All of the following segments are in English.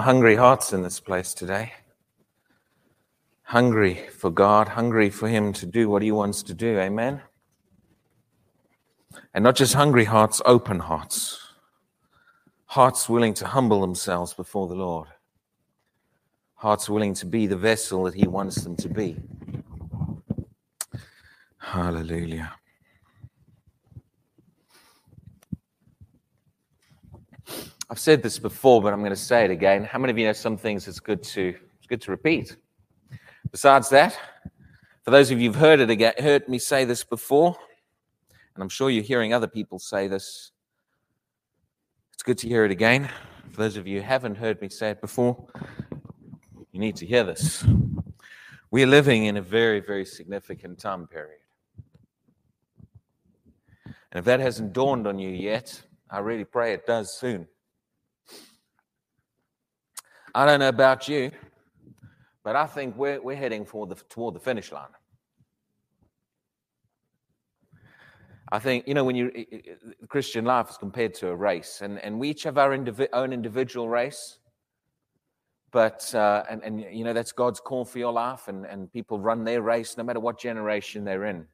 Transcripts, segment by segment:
Hungry hearts in this place today. Hungry for God, hungry for Him to do what He wants to do. Amen. And not just hungry hearts, open hearts. Hearts willing to humble themselves before the Lord. Hearts willing to be the vessel that He wants them to be. Hallelujah. I've said this before, but I'm going to say it again. How many of you know some things it's good to it's good to repeat? Besides that, for those of you who've heard it again, heard me say this before, and I'm sure you're hearing other people say this, it's good to hear it again. For those of you who haven't heard me say it before, you need to hear this. We are living in a very, very significant time period. And if that hasn't dawned on you yet, I really pray it does soon. I don't know about you, but I think we're, we're heading for the, toward the finish line. I think, you know, when you, Christian life is compared to a race, and, and we each have our indivi- own individual race. But, uh, and, and, you know, that's God's call for your life, and, and people run their race no matter what generation they're in.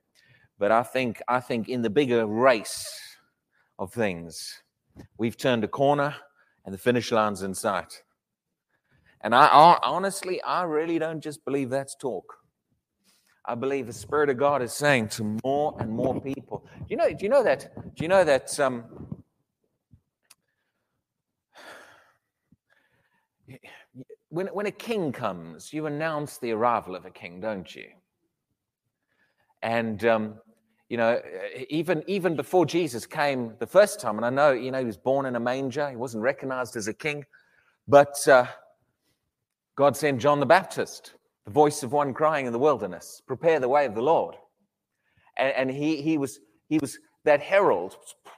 But I think, I think in the bigger race of things, we've turned a corner and the finish line's in sight. And I, I honestly, I really don't just believe that's talk. I believe the Spirit of God is saying to more and more people. Do you know? Do you know that? Do you know that? Um, when when a king comes, you announce the arrival of a king, don't you? And um, you know, even even before Jesus came the first time, and I know you know he was born in a manger, he wasn't recognized as a king, but uh, God sent John the Baptist, the voice of one crying in the wilderness, prepare the way of the Lord. And, and he, he, was, he was that herald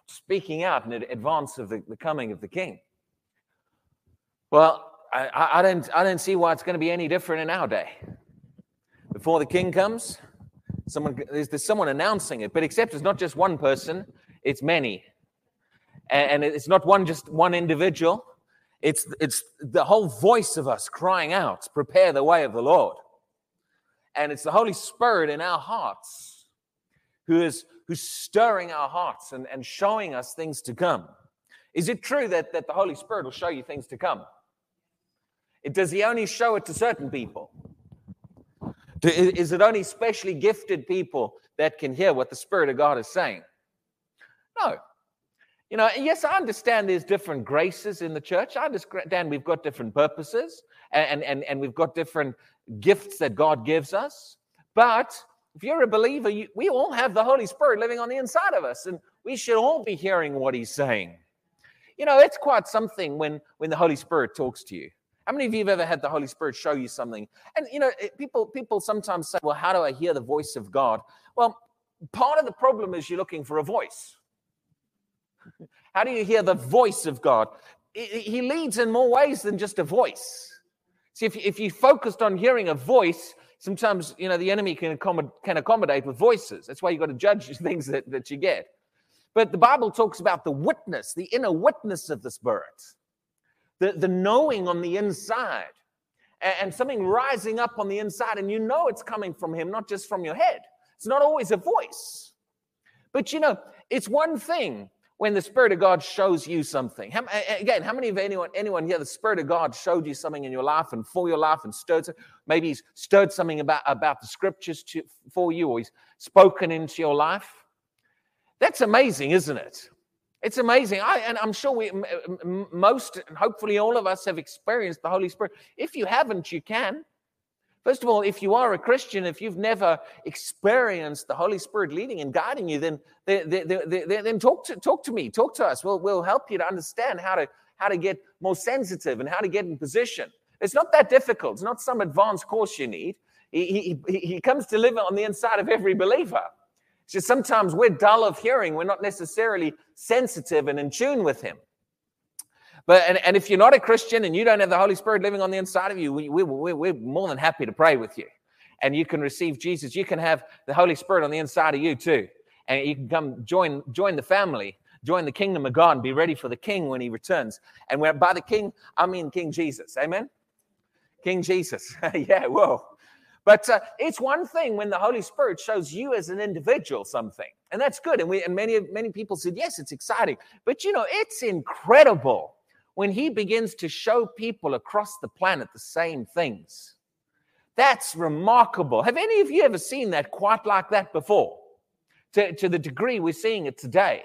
speaking out in advance of the, the coming of the king. Well, I, I, don't, I don't see why it's going to be any different in our day. Before the king comes, someone, there's, there's someone announcing it, but except it's not just one person, it's many. And, and it's not one just one individual, it's, it's the whole voice of us crying out, prepare the way of the Lord. And it's the Holy Spirit in our hearts who is who's stirring our hearts and, and showing us things to come. Is it true that, that the Holy Spirit will show you things to come? It, does he only show it to certain people? Do, is it only specially gifted people that can hear what the Spirit of God is saying? No. You know, yes, I understand there's different graces in the church. I understand we've got different purposes and, and, and we've got different gifts that God gives us. But if you're a believer, you, we all have the Holy Spirit living on the inside of us, and we should all be hearing what He's saying. You know, it's quite something when, when the Holy Spirit talks to you. How many of you have ever had the Holy Spirit show you something? And you know, people people sometimes say, "Well, how do I hear the voice of God?" Well, part of the problem is you're looking for a voice. How do you hear the voice of God? He leads in more ways than just a voice. See, if, if you focused on hearing a voice, sometimes you know the enemy can accommodate, can accommodate with voices. That's why you've got to judge things that, that you get. But the Bible talks about the witness, the inner witness of the Spirit, the, the knowing on the inside, and, and something rising up on the inside, and you know it's coming from Him, not just from your head. It's not always a voice. But you know, it's one thing when the Spirit of God shows you something. How, again, how many of anyone, anyone here, the Spirit of God showed you something in your life and for your life and stirred, maybe He's stirred something about, about the scriptures to, for you or He's spoken into your life? That's amazing, isn't it? It's amazing. I, and I'm sure we, most, and hopefully all of us have experienced the Holy Spirit. If you haven't, you can. First of all, if you are a Christian, if you've never experienced the Holy Spirit leading and guiding you, then, then talk, to, talk to me, talk to us. We'll, we'll help you to understand how to, how to get more sensitive and how to get in position. It's not that difficult. It's not some advanced course you need. He, he, he comes to live on the inside of every believer. It's just sometimes we're dull of hearing. We're not necessarily sensitive and in tune with him. But and, and if you're not a Christian and you don't have the Holy Spirit living on the inside of you, we, we, we, we're more than happy to pray with you. And you can receive Jesus. You can have the Holy Spirit on the inside of you too. And you can come join join the family. join the kingdom of God and be ready for the king when he returns. And by the king, I mean King Jesus. Amen? King Jesus. yeah, whoa. But uh, it's one thing when the Holy Spirit shows you as an individual something, and that's good. And we and many many people said yes, it's exciting. But you know, it's incredible when He begins to show people across the planet the same things. That's remarkable. Have any of you ever seen that quite like that before? To, to the degree we're seeing it today.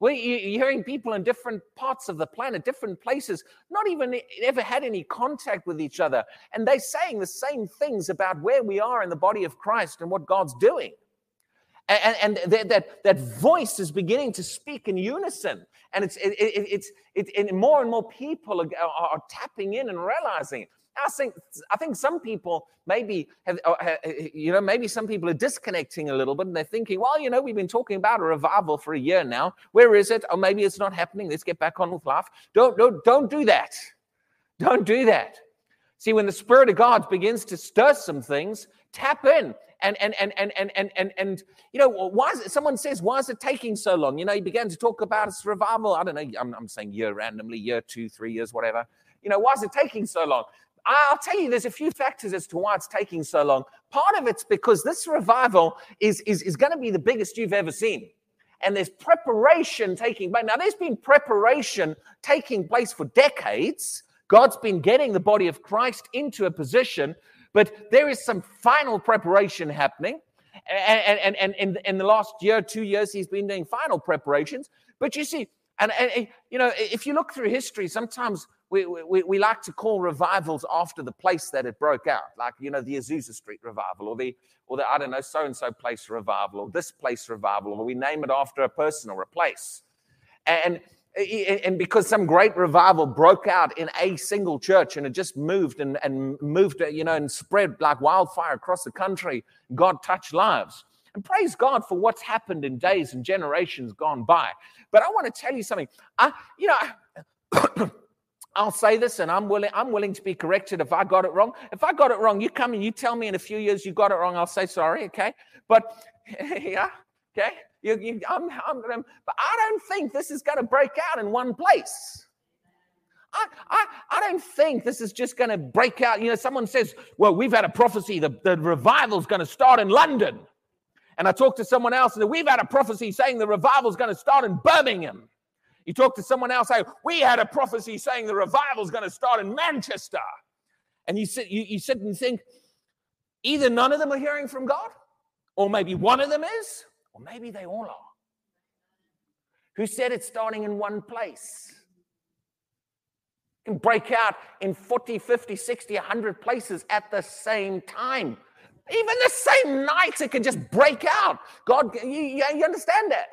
Well, you're hearing people in different parts of the planet, different places, not even ever had any contact with each other. And they're saying the same things about where we are in the body of Christ and what God's doing. And, and that, that, that voice is beginning to speak in unison. And it's, it, it, it's, it, and more and more people are, are tapping in and realizing it. I think I think some people maybe have, uh, you know, maybe some people are disconnecting a little bit and they're thinking, well, you know, we've been talking about a revival for a year now. Where is it? Or maybe it's not happening. Let's get back on with life. Don't don't don't do that. Don't do that. See, when the Spirit of God begins to stir some things, tap in. And and and and and and and, and you know why is it, someone says why is it taking so long? You know, he began to talk about revival. I don't know. I'm, I'm saying year randomly, year two, three years, whatever. You know, why is it taking so long? I'll tell you, there's a few factors as to why it's taking so long. Part of it's because this revival is, is, is going to be the biggest you've ever seen. And there's preparation taking place. Now, there's been preparation taking place for decades. God's been getting the body of Christ into a position, but there is some final preparation happening. And, and, and, and in the last year, two years, he's been doing final preparations. But you see, and, and you know, if you look through history, sometimes we, we, we like to call revivals after the place that it broke out, like, you know, the Azusa Street revival or the, or the I don't know, so and so place revival or this place revival, or we name it after a person or a place. And, and because some great revival broke out in a single church and it just moved and, and moved, you know, and spread like wildfire across the country, God touched lives. And praise God for what's happened in days and generations gone by. But I want to tell you something. I, you know, I'll say this and I'm willing, I'm willing to be corrected if I got it wrong. If I got it wrong, you come and you tell me in a few years you got it wrong, I'll say sorry, okay? But yeah, okay? You, you, I'm, I'm, but I don't think this is going to break out in one place. I, I, I don't think this is just going to break out. You know, someone says, well, we've had a prophecy, the, the revival's going to start in London. And I talked to someone else, and we've had a prophecy saying the revival's going to start in Birmingham. You talk to someone else, say, we had a prophecy saying the revival is going to start in Manchester. And you sit, you, you sit and think, either none of them are hearing from God, or maybe one of them is, or maybe they all are. Who said it's starting in one place? It can break out in 40, 50, 60, 100 places at the same time. Even the same night, it can just break out. God, you, you understand that?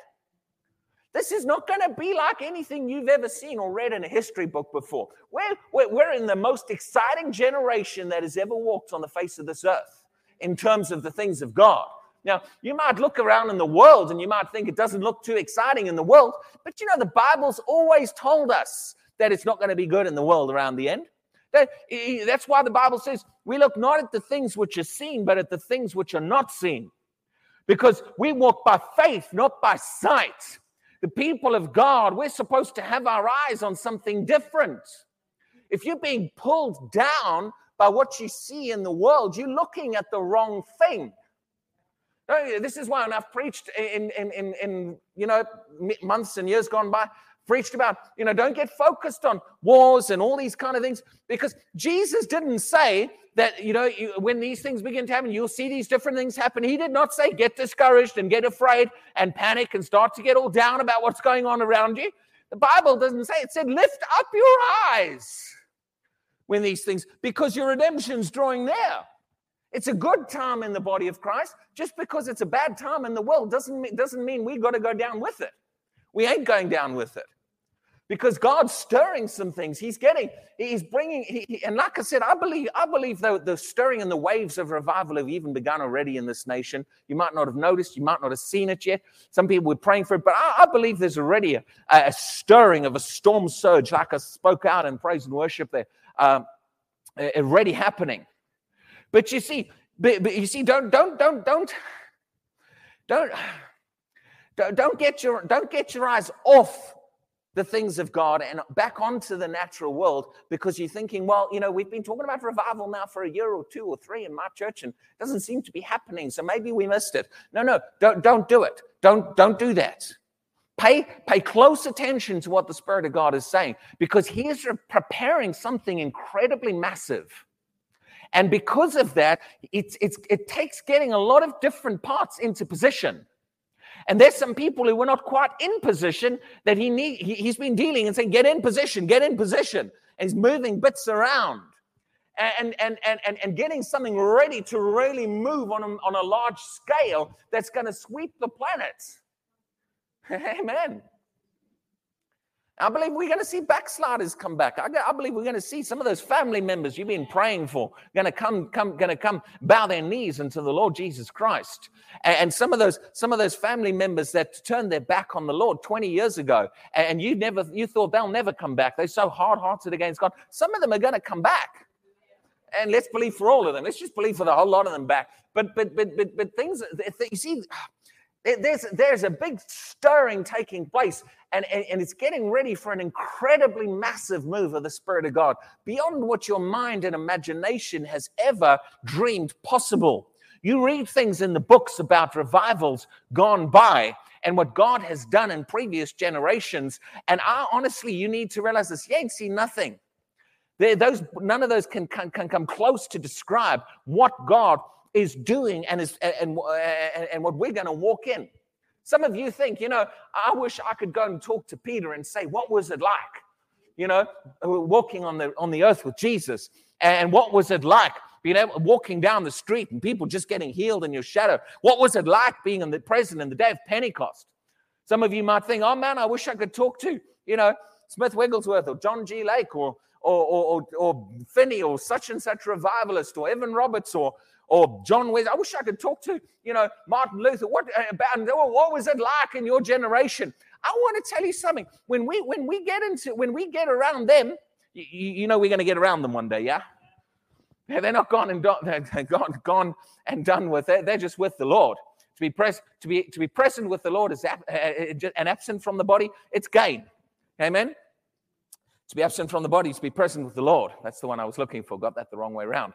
This is not going to be like anything you've ever seen or read in a history book before. We're, we're, we're in the most exciting generation that has ever walked on the face of this earth in terms of the things of God. Now, you might look around in the world and you might think it doesn't look too exciting in the world, but you know, the Bible's always told us that it's not going to be good in the world around the end. That, that's why the Bible says we look not at the things which are seen, but at the things which are not seen. Because we walk by faith, not by sight the people of God, we're supposed to have our eyes on something different. If you're being pulled down by what you see in the world, you're looking at the wrong thing. This is why, and I've preached in, in, in, in you know months and years gone by, preached about you know don't get focused on wars and all these kind of things because Jesus didn't say that, you know, you, when these things begin to happen, you'll see these different things happen. He did not say get discouraged and get afraid and panic and start to get all down about what's going on around you. The Bible doesn't say it said lift up your eyes when these things, because your redemption's drawing near. It's a good time in the body of Christ. Just because it's a bad time in the world doesn't, doesn't mean we've got to go down with it. We ain't going down with it because God's stirring some things. He's getting, he's bringing, he, and like I said, I believe, I believe the, the stirring and the waves of revival have even begun already in this nation. You might not have noticed, you might not have seen it yet. Some people were praying for it, but I, I believe there's already a, a, stirring of a storm surge, like I spoke out in praise and worship there, um, already happening. But you see, but, but you see, don't, don't, don't, don't, don't Don't get your, don't get your eyes off the things of God and back onto the natural world because you're thinking, well, you know, we've been talking about revival now for a year or two or three in my church and it doesn't seem to be happening. So maybe we missed it. No, no, don't, don't do it. Don't, don't do that. Pay, pay close attention to what the Spirit of God is saying because He is preparing something incredibly massive. And because of that, it's, it takes getting a lot of different parts into position. And there's some people who were not quite in position that he need, he, he's been dealing and saying, get in position, get in position. And he's moving bits around and, and, and, and, and getting something ready to really move on a, on a large scale that's going to sweep the planet. Amen. I believe we're going to see backsliders come back. I, I believe we're going to see some of those family members you've been praying for going to come, come, going to come bow their knees unto the Lord Jesus Christ. And, and, some of those, some of those family members that turned their back on the Lord 20 years ago, and you never, you thought they'll never come back. They're so hard-hearted against God. Some of them are going to come back. And let's believe for all of them. Let's just believe for the whole lot of them back. But, but, but, but, but things, you see, there's, there's a big stirring taking place, and, and, and, it's getting ready for an incredibly massive move of the Spirit of God beyond what your mind and imagination has ever dreamed possible. You read things in the books about revivals gone by and what God has done in previous generations, and I, honestly, you need to realize this you ain't seen nothing. those, none of those can, can, can come close to describe what God is doing and is and, and, and what we're going to walk in. Some of you think, you know, I wish I could go and talk to Peter and say, what was it like? You know, walking on the on the earth with Jesus. And what was it like You know, walking down the street and people just getting healed in your shadow? What was it like being in the present in the day of Pentecost? Some of you might think, oh man, I wish I could talk to, you know, Smith Wigglesworth or John G. Lake or or, or, or Finney or such and such revivalist or Evan Roberts or or John Wesley. I wish I could talk to, you know, Martin Luther. What uh, about what was it like in your generation? I want to tell you something. When we when we get into when we get around them, you, you know we're going to get around them one day, yeah. They're not gone and done, they're gone, gone and done with it. They're just with the Lord. To be pres- to be to be present with the Lord is ap- uh, uh and absent from the body. It's gain. Amen. To be absent from the body to be present with the Lord. That's the one I was looking for. Got that the wrong way around.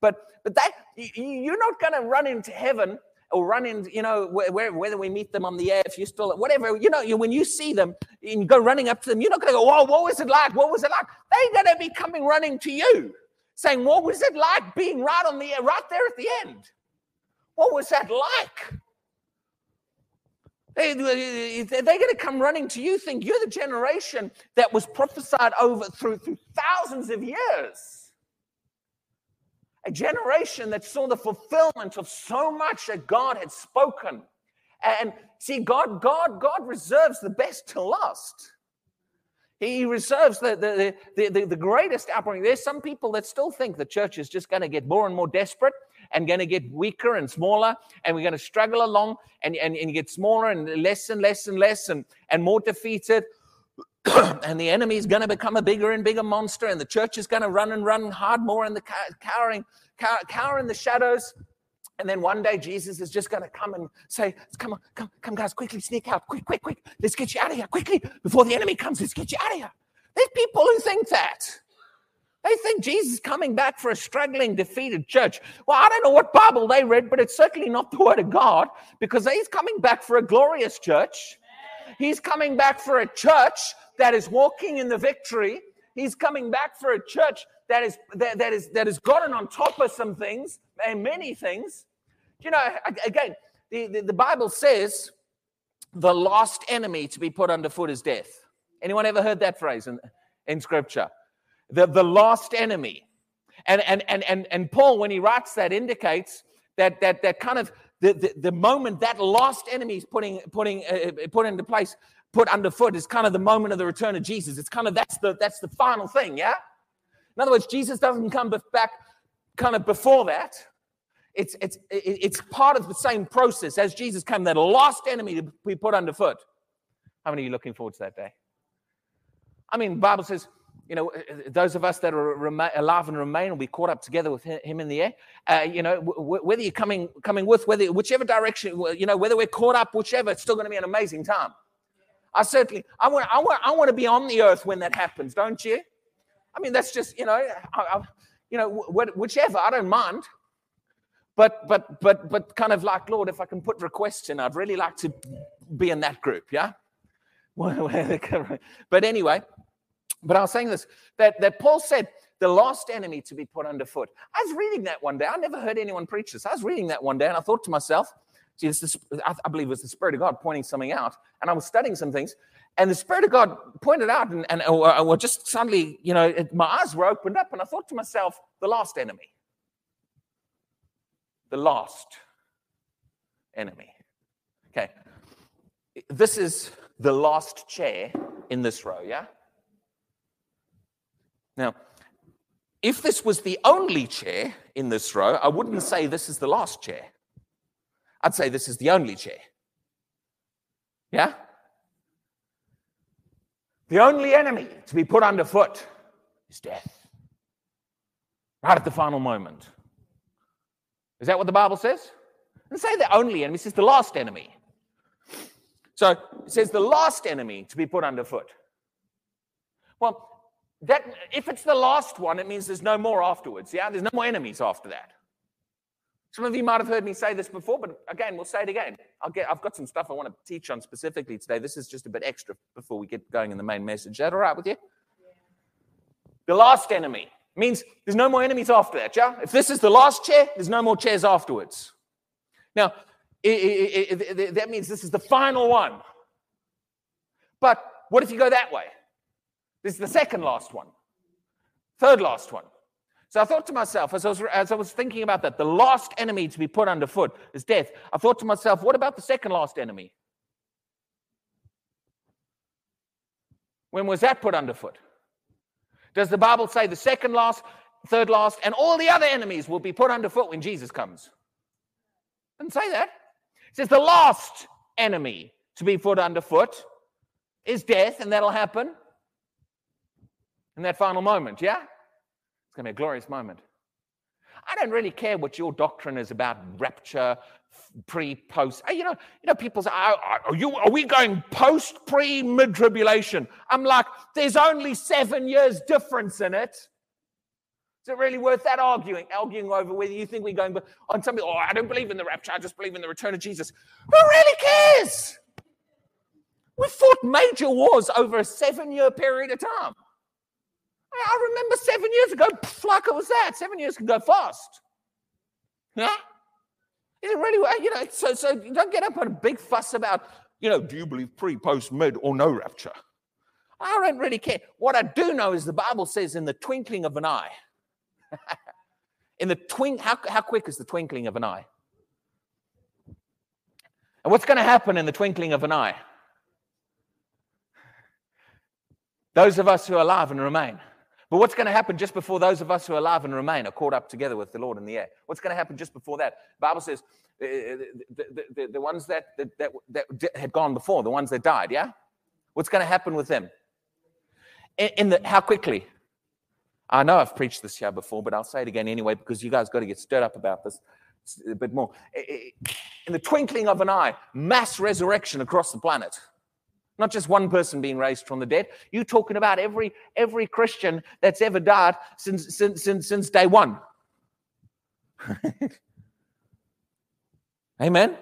But but that you're not going to run into heaven or run in, you know, where, whether we meet them on the air, if you still, whatever, you know, you, when you see them and go running up to them, you're not going to go, whoa, what was it like? What was it like? They're going to be coming running to you, saying, what was it like being right on the air, right there at the end? What was that like? They, they're going to come running to you, think you're the generation that was prophesied over through, through thousands of years a generation that saw the fulfillment of so much that God had spoken. And see, God, God, God reserves the best to last. He reserves the, the, the, the, the greatest outpouring. There's some people that still think the church is just going to get more and more desperate and going to get weaker and smaller, and we're going to struggle along and, and, and get smaller and less and less and less and, and more defeated. and the enemy is going to become a bigger and bigger monster, and the church is going to run and run hard more in the cowering, cower in the shadows. And then one day Jesus is just going to come and say, "Come on, come, come, guys, quickly sneak out, quick, quick, quick! Let's get you out of here quickly before the enemy comes. Let's get you out of here." There's people who think that. They think Jesus is coming back for a struggling, defeated church. Well, I don't know what Bible they read, but it's certainly not the Word of God because he's coming back for a glorious church. He's coming back for a church that is walking in the victory. He's coming back for a church that is that, that is that has gotten on top of some things and many things. You know, again, the, the, the Bible says the last enemy to be put underfoot is death. Anyone ever heard that phrase in, in scripture? The, the last enemy. And, and, and, and, and Paul, when he writes that, indicates that, that, that kind of the, the, the moment that last enemy is putting, putting, uh, put into place, put underfoot is kind of the moment of the return of Jesus. It's kind of that's the that's the final thing, yeah. In other words, Jesus doesn't come back kind of before that. It's it's it's part of the same process as Jesus came. That last enemy to be put underfoot. How many are you looking forward to that day? I mean, Bible says you know, uh, those of us that are rema- alive and remain be caught up together with him in the air. Uh, you know, w- whether you're coming coming with, whether whichever direction, you know, whether we're caught up, whichever, it's still going to be an amazing time. I certainly, I want, I want, I want to be on the earth when that happens, don't you? I mean, that's just, you know, I, I, you know, wh- whichever, I don't mind. But, but, but, but kind of like, Lord, if I can put requests in, I'd really like to be in that group, yeah? but anyway, but I was saying this that, that Paul said the last enemy to be put underfoot. I was reading that one day. I never heard anyone preach this. I was reading that one day and I thought to myself, See, this is, I believe it was the Spirit of God pointing something out. And I was studying some things, and the Spirit of God pointed out, and, and or, just suddenly, you know, it, my eyes were opened up, and I thought to myself, the last enemy. The last enemy. Okay. This is the last chair in this row, yeah? Now, if this was the only chair in this row, I wouldn't say this is the last chair. I'd say this is the only chair. Yeah? The only enemy to be put underfoot is death. Right at the final moment. Is that what the Bible says? And say the only enemy, says the last enemy. So it says the last enemy to be put underfoot. Well, that if it's the last one, it means there's no more afterwards. Yeah, there's no more enemies after that. Some of you might have heard me say this before, but again, we'll say it again. I'll get, I've got some stuff I want to teach on specifically today. This is just a bit extra before we get going in the main message. Is that all right with you? The last enemy means there's no more enemies after that, yeah? If this is the last chair, there's no more chairs afterwards. Now, it, it, it, that means this is the final one. But what if you go that way? This is the second last one, third last one. So I thought to myself, as I, was, as I was thinking about that, the last enemy to be put underfoot is death. I thought to myself, what about the second last enemy? When was that put underfoot? Does the Bible say the second last, third last, and all the other enemies will be put underfoot when Jesus comes? Doesn't say that. It says the last enemy to be put underfoot is death, and that'll happen in that final moment, yeah? It's going to be a glorious moment. I don't really care what your doctrine is about rapture, pre, post. You know, you know, people say, "Are you? Are we going post, pre, mid tribulation?" I'm like, there's only seven years difference in it. Is it really worth that arguing, arguing over whether you think we're going on something? Oh, I don't believe in the rapture. I just believe in the return of Jesus. Who really cares? We fought major wars over a seven-year period of time. I remember seven years ago, it was that. Seven years can go fast. Yeah? Is it really, you know, so, so don't get up on a big fuss about, you know, do you believe pre, post, mid, or no rapture? I don't really care. What I do know is the Bible says in the twinkling of an eye. in the twink, how, how quick is the twinkling of an eye? And what's going to happen in the twinkling of an eye? Those of us who are alive and remain but what's going to happen just before those of us who are alive and remain are caught up together with the Lord in the air? What's going to happen just before that? The Bible says uh, the, the, the, the ones that, that, that, that, had gone before, the ones that died, yeah? What's going to happen with them? In, in the, how quickly? I know I've preached this here before, but I'll say it again anyway because you guys got to get stirred up about this a bit more. In the twinkling of an eye, mass resurrection across the planet. Not just one person being raised from the dead. You're talking about every every Christian that's ever died since since since, since day one. Amen.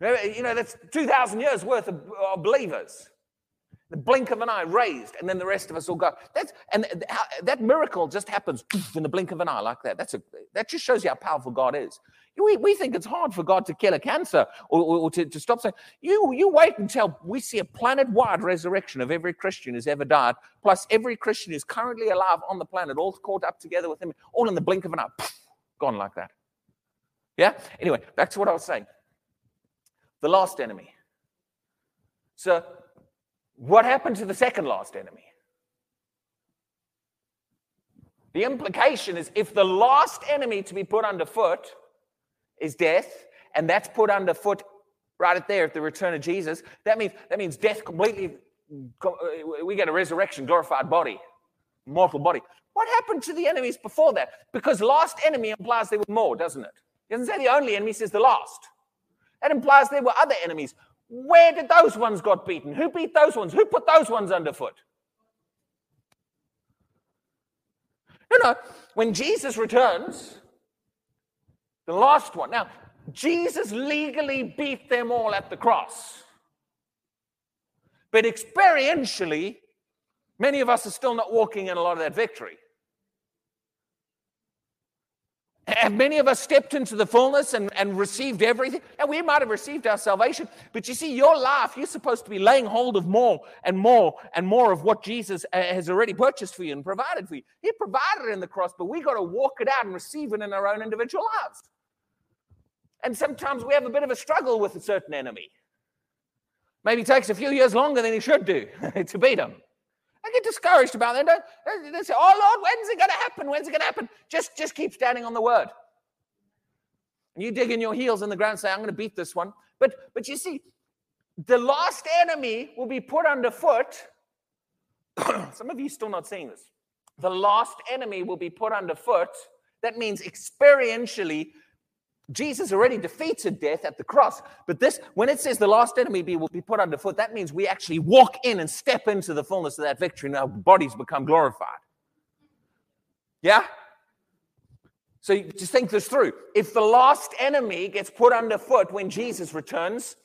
You know, that's 2,000 years worth of, of, believers. The blink of an eye raised, and then the rest of us all go. That's, and that miracle just happens in the blink of an eye like that. That's a, that just shows you how powerful God is. We, we think it's hard for God to kill a cancer or, or, or to, to stop saying, you, you wait until we see a planet wide resurrection of every Christian who's ever died, plus every Christian who's currently alive on the planet, all caught up together with him, all in the blink of an eye, gone like that. Yeah? Anyway, back to what I was saying. The last enemy. So, what happened to the second last enemy? The implication is if the last enemy to be put underfoot is death, and that's put underfoot right there at the return of Jesus. That means that means death completely uh, we get a resurrection, glorified body, mortal body. What happened to the enemies before that? Because last enemy implies there were more, doesn't it? It doesn't say the only enemy, says the last. That implies there were other enemies. Where did those ones got beaten? Who beat those ones? Who put those ones underfoot? No, no. When Jesus returns, the last one. Now, Jesus legally beat them all at the cross. But experientially, many of us are still not walking in a lot of that victory. And many of us stepped into the fullness and, and received everything. And we might have received our salvation, but you see, your life, you're supposed to be laying hold of more and more and more of what Jesus uh, has already purchased for you and provided for you. He provided it in the cross, but we got to walk it out and receive it in our own individual lives. And sometimes we have a bit of a struggle with a certain enemy. Maybe takes a few years longer than he should do to beat him. I get discouraged about that. Don't, they say, oh Lord, when's it going to happen? When's it going to happen? Just, just keep standing on the word. And you dig in your heels in the ground and say, I'm going to beat this one. But, but you see, the last enemy will be put underfoot. Some of you still not seeing this. The last enemy will be put underfoot. That means experientially, Jesus already defeated death at the cross. But this, when it says the last enemy be, will be put underfoot, that means we actually walk in and step into the fullness of that victory and our bodies become glorified. Yeah? So just think this through. If the last enemy gets put underfoot when Jesus returns,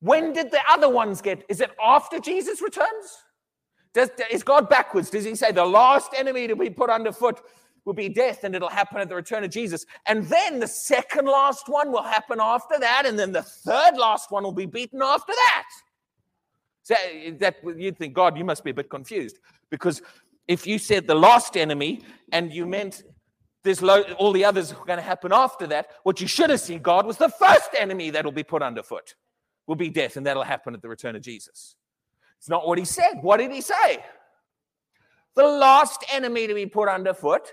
when did the other ones get? Is it after Jesus returns? Does, is God backwards? Does he say the last enemy to be put underfoot will be death, and it'll happen at the return of Jesus. And then the second last one will happen after that, and then the third last one will be beaten after that. So that you'd think, God, you must be a bit confused because if you said the last enemy and you meant there's lo- all the others are going to happen after that, what you should have seen, God, was the first enemy that'll be put underfoot will be death, and that'll happen at the return of Jesus. It's not what he said. What did he say? The last enemy to be put underfoot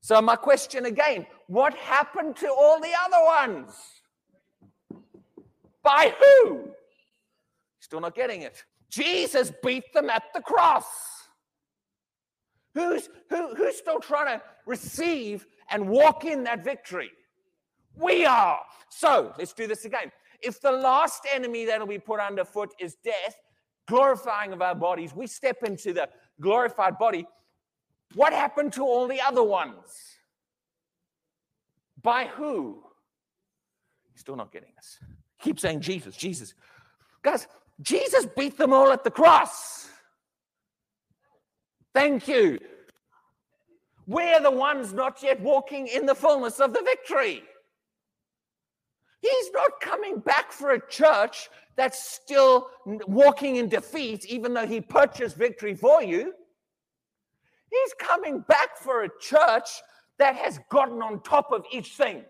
so, my question again what happened to all the other ones? By who? Still not getting it. Jesus beat them at the cross. Who's, who, who's still trying to receive and walk in that victory? We are. So let's do this again. If the last enemy that'll be put underfoot is death, glorifying of our bodies, we step into the glorified body. What happened to all the other ones? By who? Still not getting this. Keep saying Jesus, Jesus. Guys, Jesus beat them all at the cross. Thank you. We're the ones not yet walking in the fullness of the victory. He's not coming back for a church that's still walking in defeat, even though he purchased victory for you. He's coming back for a church that has gotten on top of each thing.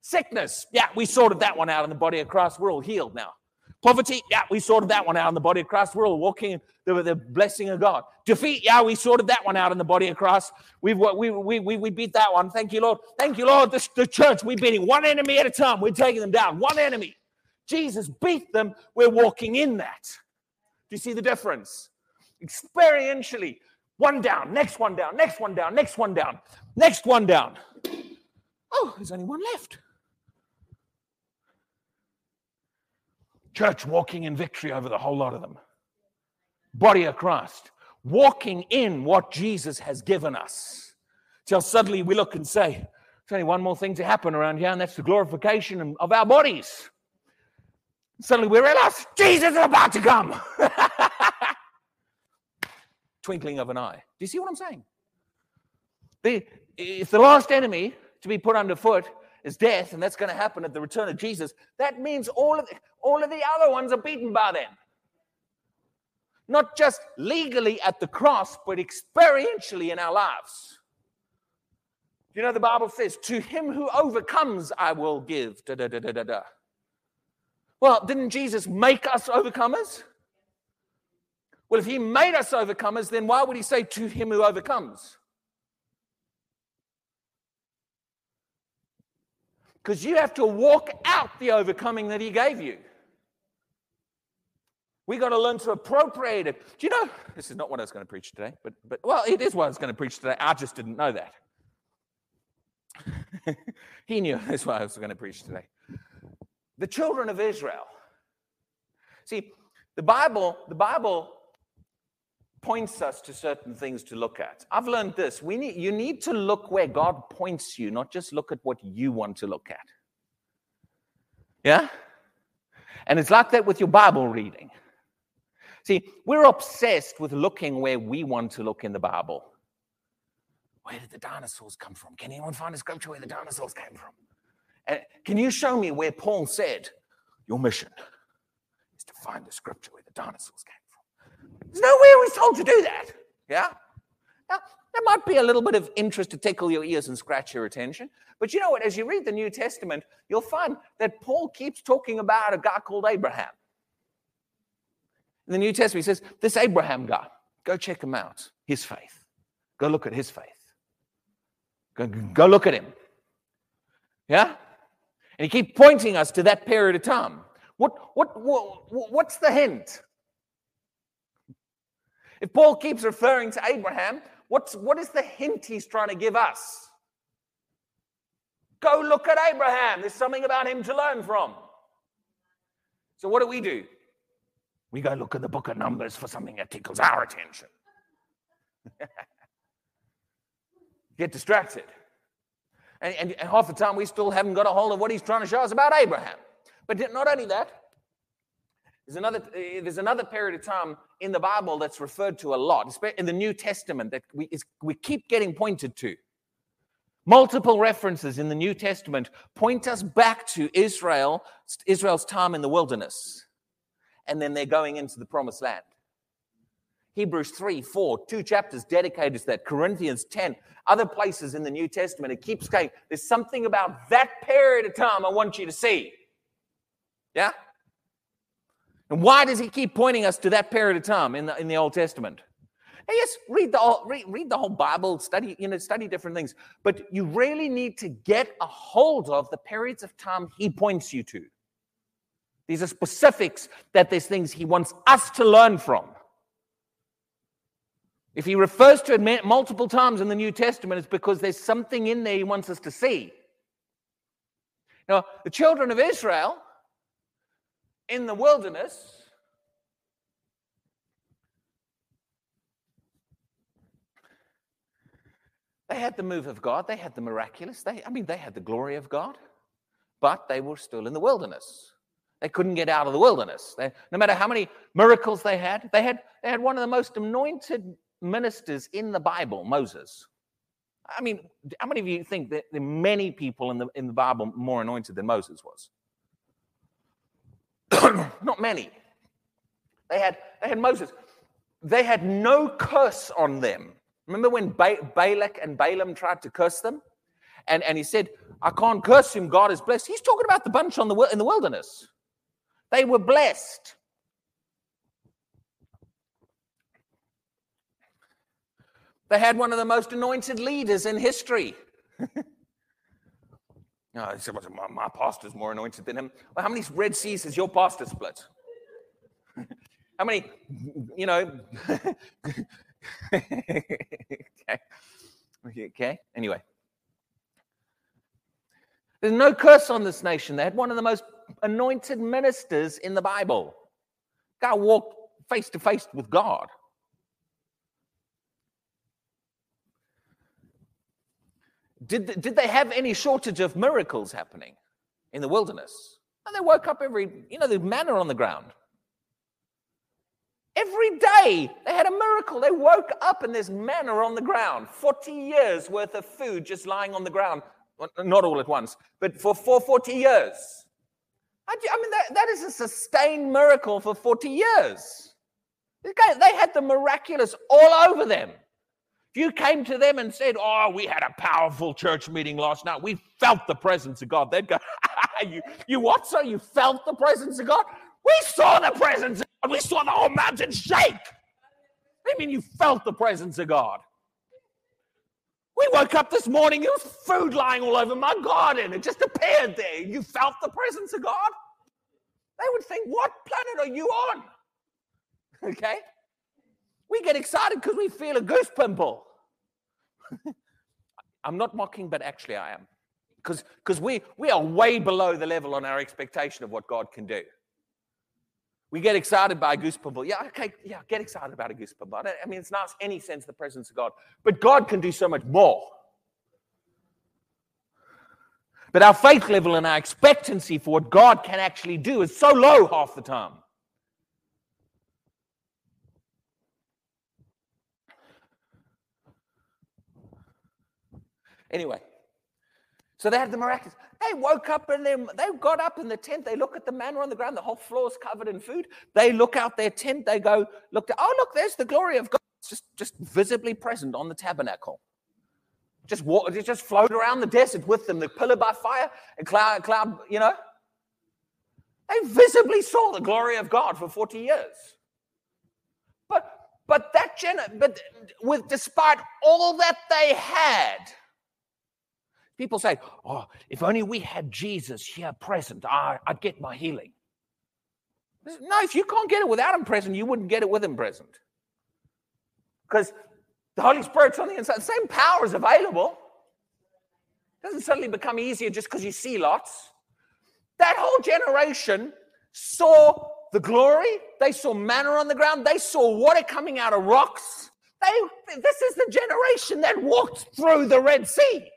Sickness, yeah, we sorted that one out in the body of Christ. We're all healed now. Poverty, yeah, we sorted that one out in the body of Christ. We're all walking the, the blessing of God. Defeat, yeah, we sorted that one out in the body of Christ. We've we we we, we beat that one. Thank you, Lord. Thank you, Lord. The, the church, we're beating one enemy at a time. We're taking them down. One enemy. Jesus beat them. We're walking in that. Do you see the difference? Experientially, one down, next one down, next one down, next one down, next one down. Oh, there's only one left. Church walking in victory over the whole lot of them. Body of Christ, walking in what Jesus has given us. Till suddenly we look and say, there's only one more thing to happen around here, and that's the glorification of our bodies. Suddenly we realize Jesus is about to come. twinkling of an eye. Do you see what I'm saying? The, if the last enemy to be put underfoot is death, and that's going to happen at the return of Jesus, that means all of the, all of the other ones are beaten by then. Not just legally at the cross, but experientially in our lives. You know, the Bible says, To him who overcomes, I will give. Da, da, da, da, da, da. Well, didn't Jesus make us overcomers? Well, if he made us overcomers, then why would he say to him who overcomes? Because you have to walk out the overcoming that he gave you. We got to learn to appropriate it. Do you know? This is not what I was going to preach today, but, but well, it is what I was going to preach today. I just didn't know that. he knew that's what I was going to preach today. The children of Israel. See, the Bible, the Bible points us to certain things to look at. I've learned this. We need, you need to look where God points you, not just look at what you want to look at. Yeah? And it's like that with your Bible reading. See, we're obsessed with looking where we want to look in the Bible. Where did the dinosaurs come from? Can anyone find a scripture where the dinosaurs came from? And can you show me where Paul said, Your mission is to find the scripture where the dinosaurs came There's nowhere he's told to do that. Yeah? Now, there might be a little bit of interest to tickle your ears and scratch your attention. But you know what? As you read the New Testament, you'll find that Paul keeps talking about a guy called Abraham. In the New Testament, he says, This Abraham guy, go check him out. His faith. Go look at his faith. Go, go look at him. Yeah? And he keeps pointing us to that period of time. What, what, what, what's the hint? If Paul keeps referring to Abraham, what's, what is the hint he's trying to give us? Go look at Abraham. There's something about him to learn from. So, what do we do? We go look at the book of Numbers for something that tickles our attention. Get distracted. And, and, and, half the time we still haven't got a hold of what he's trying to show us about Abraham. But not only that, there's another, eh, there's another period of time in the Bible that's referred to a lot, in the New Testament, that we, is, we keep getting pointed to. Multiple references in the New Testament point us back to Israel, Israel's time in the wilderness and then they're going into the promised land. Hebrews 3, 4, two chapters dedicated to that. Corinthians 10, other places in the New Testament. It keeps going. There's something about that period of time I want you to see. Yeah? And why does he keep pointing us to that period of time in the, in the Old Testament? yes, read the, whole, read, read the whole Bible, study, you know, study different things. But you really need to get a hold of the periods of time he points you to. These are specifics that there's things he wants us to learn from. If he refers to it multiple times in the New Testament, it's because there's something in there he wants us to see. Now, the children of Israel in the wilderness they had the move of God, they had the miraculous, they I mean they had the glory of God, but they were still in the wilderness. They couldn't get out of the wilderness. They, no matter how many miracles they had, they had, they had one of the most anointed ministers in the Bible, Moses. I mean, how many of you think that there are many people in the, in the Bible more anointed than Moses was? Not many. They had, they had Moses. They had no curse on them. Remember when ba- Balak and Balaam tried to curse them? And, and he said, I can't curse him, God is blessed. He's talking about the bunch on the, in the wilderness. They were blessed. They had one of the most anointed leaders in history. no, he said, my, my pastor's more anointed than him. Well, how many Red Seas has your pastor split? how many, you know? okay. okay. Anyway. There's no curse on this nation. They had one of the most anointed ministers in the Bible. Guy walked face to face with God. Did, did they have any shortage of miracles happening in the wilderness? And they woke up every, you know, the manna on the ground. Every day they had a miracle. They woke up and there's manna on the ground. 40 years worth of food just lying on the ground. Not all at once, but for, for 40 years. I mean, that, that is a sustained miracle for 40 years. They had the miraculous all over them. If you came to them and said, Oh, we had a powerful church meeting last night, we felt the presence of God, they'd go, you, you what, So You felt the presence of God? We saw the presence of God. We saw the whole mountain shake. I mean you felt the presence of God? We woke up this morning, there was food lying all over my garden. It just appeared there. You felt the presence of God? They would think, What planet are you on? Okay? We get excited because we feel a goose pimple. I'm not mocking, but actually I am. Because we, we are way below the level on our expectation of what God can do. We get excited by a goose pimple. Yeah, okay, yeah, get excited about a goose pimple. I mean, it's not any sense the presence of God. But God can do so much more. But our faith level and our expectancy for what God can actually do is so low half the time. Anyway, so they had the miraculous. They woke up and they, they got up in the tent. They look at the manna on the ground. The whole floor is covered in food. They look out their tent. They go, look, oh, look, there's the glory of God. It's just, just visibly present on the tabernacle. Just walk, just float around the desert with them, the pillar by fire and cloud, cloud, you know. They visibly saw the glory of God for 40 years. But but that gen- but with despite all that they had, People say, oh, if only we had Jesus here present, I, would get my healing. No, if you can't get it without him present, you wouldn't get it with him present. Because the Holy Spirit's on the inside. The same power is available. It doesn't suddenly become easier just because you see lots. That whole generation saw the glory. They saw manna on the ground. They saw water coming out of rocks. They, this is the generation that walked through the Red Sea.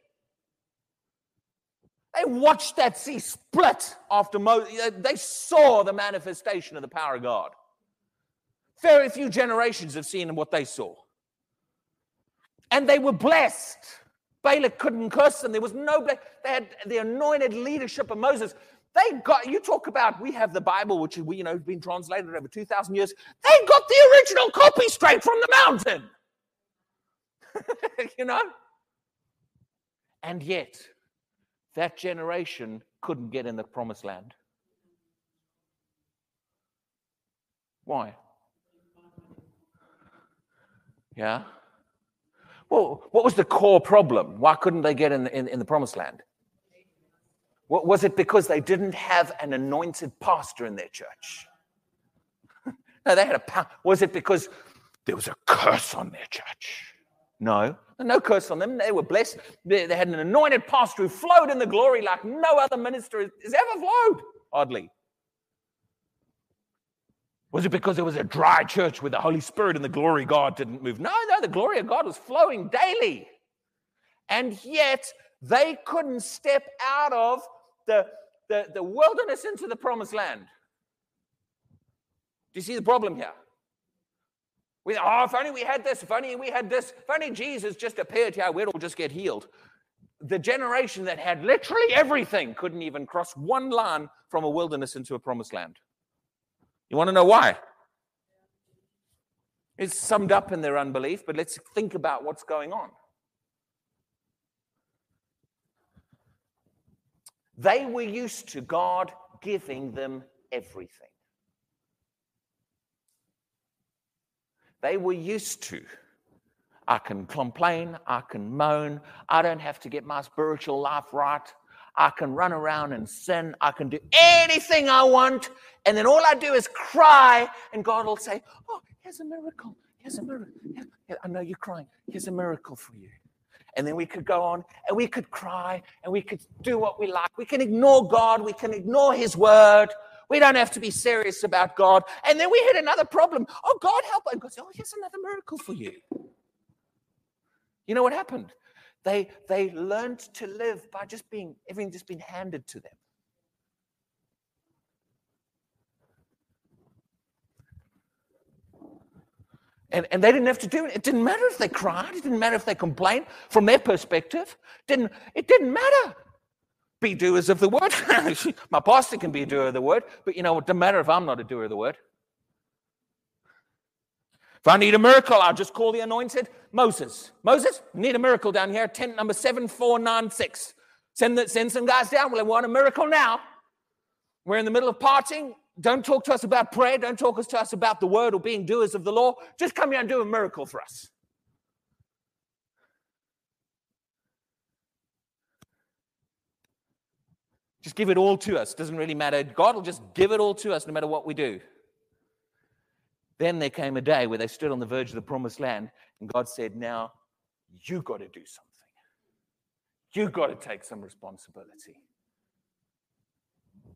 They watched that sea split after Moses. They saw the manifestation of the power of God. Very few generations have seen what they saw. And they were blessed. Balak couldn't curse them. There was no, they had the anointed leadership of Moses. They got, you talk about, we have the Bible, which you know, has been translated over 2,000 years. They got the original copy straight from the mountain. you know? And yet, that generation couldn't get in the promised land. Why? Yeah. Well, what was the core problem? Why couldn't they get in the, in, in the promised land? What, was it because they didn't have an anointed pastor in their church? no, they had a. Was it because there was a curse on their church? No, no curse on them. They were blessed. They, they, had an anointed pastor who flowed in the glory like no other minister has ever flowed, oddly. Was it because there was a dry church where the Holy Spirit and the glory of God didn't move? No, no, the glory of God was flowing daily. And yet they couldn't step out of the, the, the wilderness into the promised land. Do you see the problem here? We, oh, if only we had this, if only we had this, if only Jesus just appeared here, we'd all just get healed. The generation that had literally everything couldn't even cross one line from a wilderness into a promised land. You want to know why? It's summed up in their unbelief, but let's think about what's going on. They were used to God giving them everything. They were used to. I can complain, I can moan, I don't have to get my spiritual life right. I can run around and sin, I can do anything I want, and then all I do is cry, and God will say, Oh, here's a miracle. Here's a miracle. I know you're crying. Here's a miracle for you. And then we could go on and we could cry and we could do what we like. We can ignore God, we can ignore His word, we don't have to be serious about God. And then we had another problem. Oh, God help. us. And God said, Oh, here's another miracle for you. You know what happened? They they learned to live by just being everything just being handed to them. And, and they didn't have to do it. It didn't matter if they cried. It didn't matter if they complained. From their perspective, didn't, it didn't matter be doers of the word. My pastor can be a doer of the word, but you know, it doesn't matter if I'm not a doer of the word. If I need a miracle, I'll just call the anointed Moses. Moses, need a miracle down here, tent number 7496. Send, the, send some guys down. Well, I want a miracle now. We're in the middle of parting. Don't talk to us about prayer. Don't talk to us about the word or being doers of the law. Just come here and do a miracle for us. Just give it all to us. Doesn't really matter. God will just give it all to us no matter what we do. Then there came a day where they stood on the verge of the promised land, and God said, Now you got to do something. You got to take some responsibility.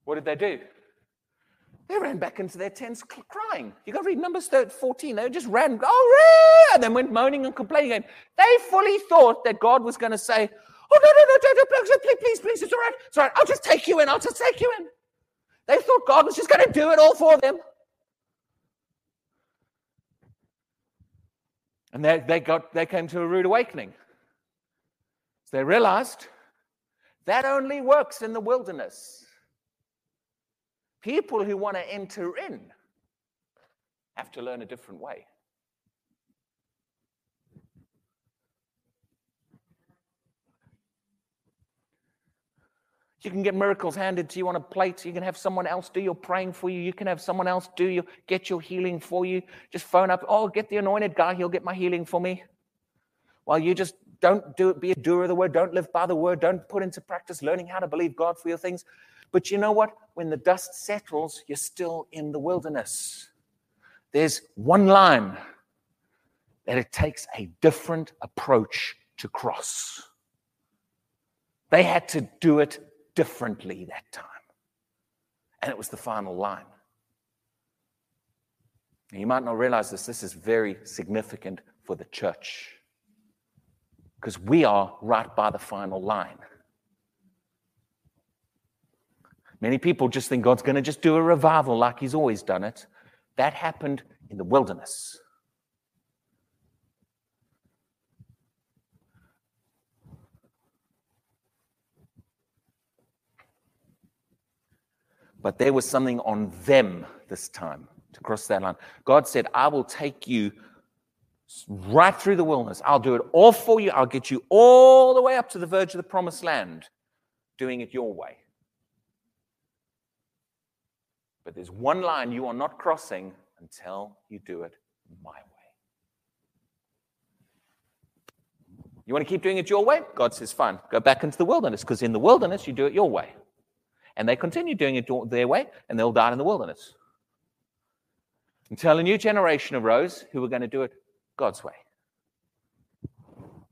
What did they do? They ran back into their tents crying. You got to read Numbers 14. They just ran, oh, and then went moaning and complaining. They fully thought that God was going to say, Oh, no, no, no, no, no, please, please, please, it's all right. It's all right. I'll just take you in. I'll just take you in. They thought God was just going to do it all for them. And they, they, got, they came to a rude awakening. So they realized that only works in the wilderness. People who want to enter in have to learn a different way. You can get miracles handed to you on a plate. You can have someone else do your praying for you. You can have someone else do your get your healing for you. Just phone up, oh, get the anointed guy, he'll get my healing for me. While you just don't do it, be a doer of the word, don't live by the word, don't put into practice learning how to believe God for your things. But you know what? When the dust settles, you're still in the wilderness. There's one line that it takes a different approach to cross. They had to do it differently that time. And it was the final line. You might not realize this, this is very significant for the church because we are right by the final line. Many people just think God's going to just do a revival like He's always done it. That happened in the wilderness. But there was something on them this time to cross that line. God said, I will take you right through the wilderness. I'll do it all for you. I'll get you all the way up to the verge of the promised land, doing it your way. But there's one line you are not crossing until you do it my way. You want to keep doing it your way? God says, fine, go back into the wilderness, because in the wilderness, you do it your way. And they continue doing it their way, and they'll die in the wilderness. Until a new generation arose who were going to do it God's way.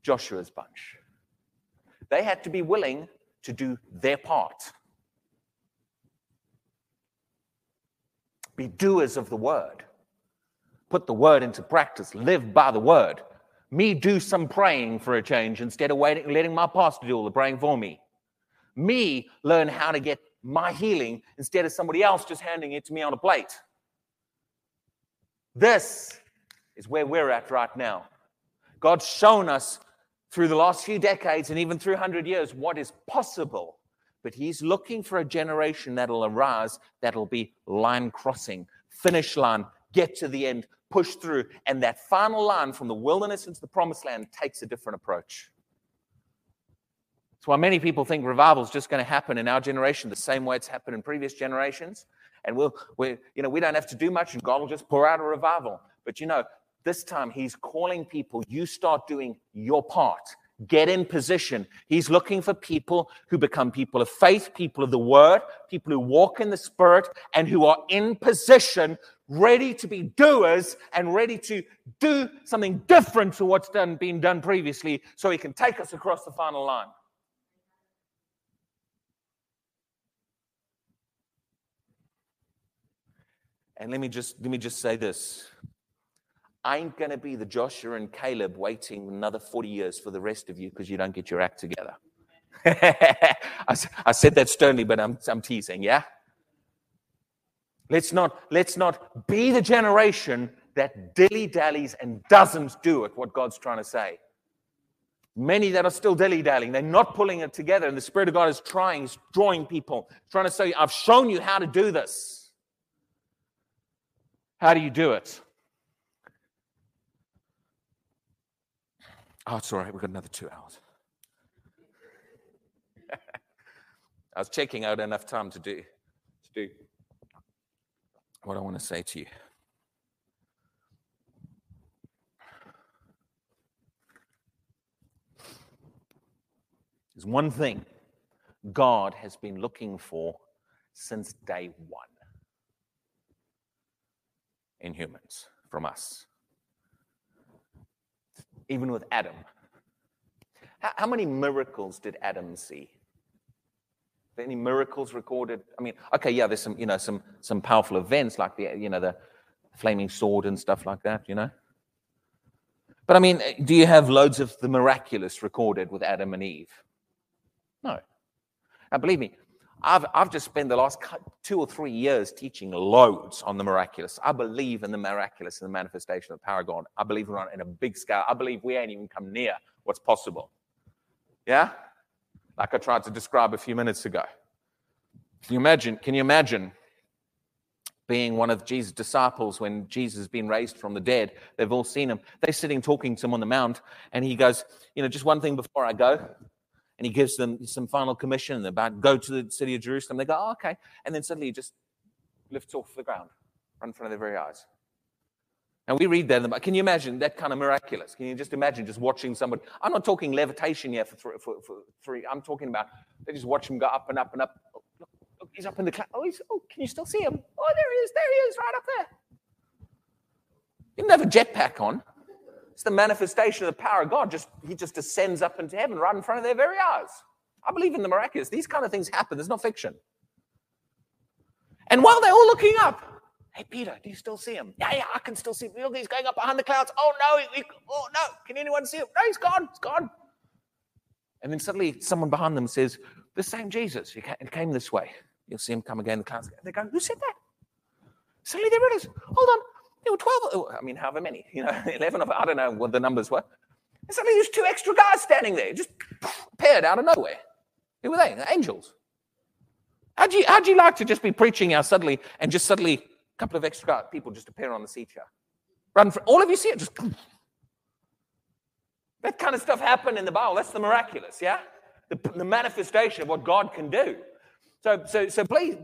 Joshua's bunch. They had to be willing to do their part. Be doers of the word. Put the word into practice. Live by the word. Me do some praying for a change instead of waiting, letting my pastor do all the praying for me. Me learn how to get my healing instead of somebody else just handing it to me on a plate. This is where we're at right now. God's shown us through the last few decades and even through 100 years what is possible. But He's looking for a generation that'll arise, that'll be line crossing, finish line, get to the end, push through. And that final line from the wilderness into the promised land takes a different approach. That's why many people think revival is just going to happen in our generation the same way it's happened in previous generations. And we'll, we, you know, we don't have to do much and God will just pour out a revival. But you know, this time he's calling people, you start doing your part. Get in position. He's looking for people who become people of faith, people of the word, people who walk in the spirit, and who are in position, ready to be doers and ready to do something different to what's done, been done previously so he can take us across the final line. And let me just let me just say this. I ain't to be the Joshua and Caleb waiting another 40 years for the rest of you because you don't get your act together. I, I, said that sternly, but I'm, I'm teasing, yeah? Let's not, let's not be the generation that dilly dallies and doesn't do it, what God's trying to say. Many that are still dilly dallying, they're not pulling it together, and the Spirit of God is trying, is drawing people, trying to say, I've shown you how to do this. How do you do it? Oh, it's all right. We've got another two hours. I was checking out enough time to do, to do what I want to say to you. There's one thing God has been looking for since day one in humans from us. Even with Adam. How, many miracles did Adam see? any miracles recorded? I mean, okay, yeah, there's some, you know, some some powerful events like the, you know, the flaming sword and stuff like that, you know. But I mean, eh, do you have loads of the miraculous recorded with Adam and Eve? No. Now, believe me, I've, I've just spent the last two or three years teaching loads on the miraculous. I believe in the miraculous and the manifestation of the God. I believe we're on in a big scale. I believe we ain't even come near what's possible. Yeah? Like I tried to describe a few minutes ago. Can you imagine? Can you imagine being one of Jesus' disciples when Jesus has been raised from the dead? They've all seen him. They're sitting talking to him on the mount, and he goes, You know, just one thing before I go and he gives them some final commission about go to the city of Jerusalem. They go, oh, okay. And then suddenly he just lifts off the ground right in front of their very eyes. And we read that. Can you imagine that kind of miraculous? Can you just imagine just watching somebody? I'm not talking levitation here for three. For, for three. I'm talking about they just watch him go up and up and up. Oh, look, look, he's up in the cloud. Oh, he's, oh, can you still see him? Oh, there he is. There he is, right up there. He didn't have a jetpack on. It's the manifestation of the power of God. Just he just descends up into heaven right in front of their very eyes. I believe in the miraculous. These kind of things happen. There's no fiction. And while they're all looking up, hey Peter, do you still see him? Yeah, yeah, I can still see him. Look, he's going up behind the clouds. Oh no, he, he, oh no, can anyone see him? No, he's gone. He's gone. And then suddenly someone behind them says, "The same Jesus. He came this way. You'll see him come again in the clouds." They go, "Who said that?" Suddenly they realize, "Hold on, there were 12, I mean, however many, you know, 11 of I don't know what the numbers were. And suddenly there's two extra guys standing there, just appeared out of nowhere. Who were they? Angels. How'd you, how'd you like to just be preaching now suddenly and just suddenly a couple of extra people just appear on the seat here? Run for, all of you see it, just that kind of stuff happened in the Bible. That's the miraculous, yeah? The, the manifestation of what God can do. So, so, so please,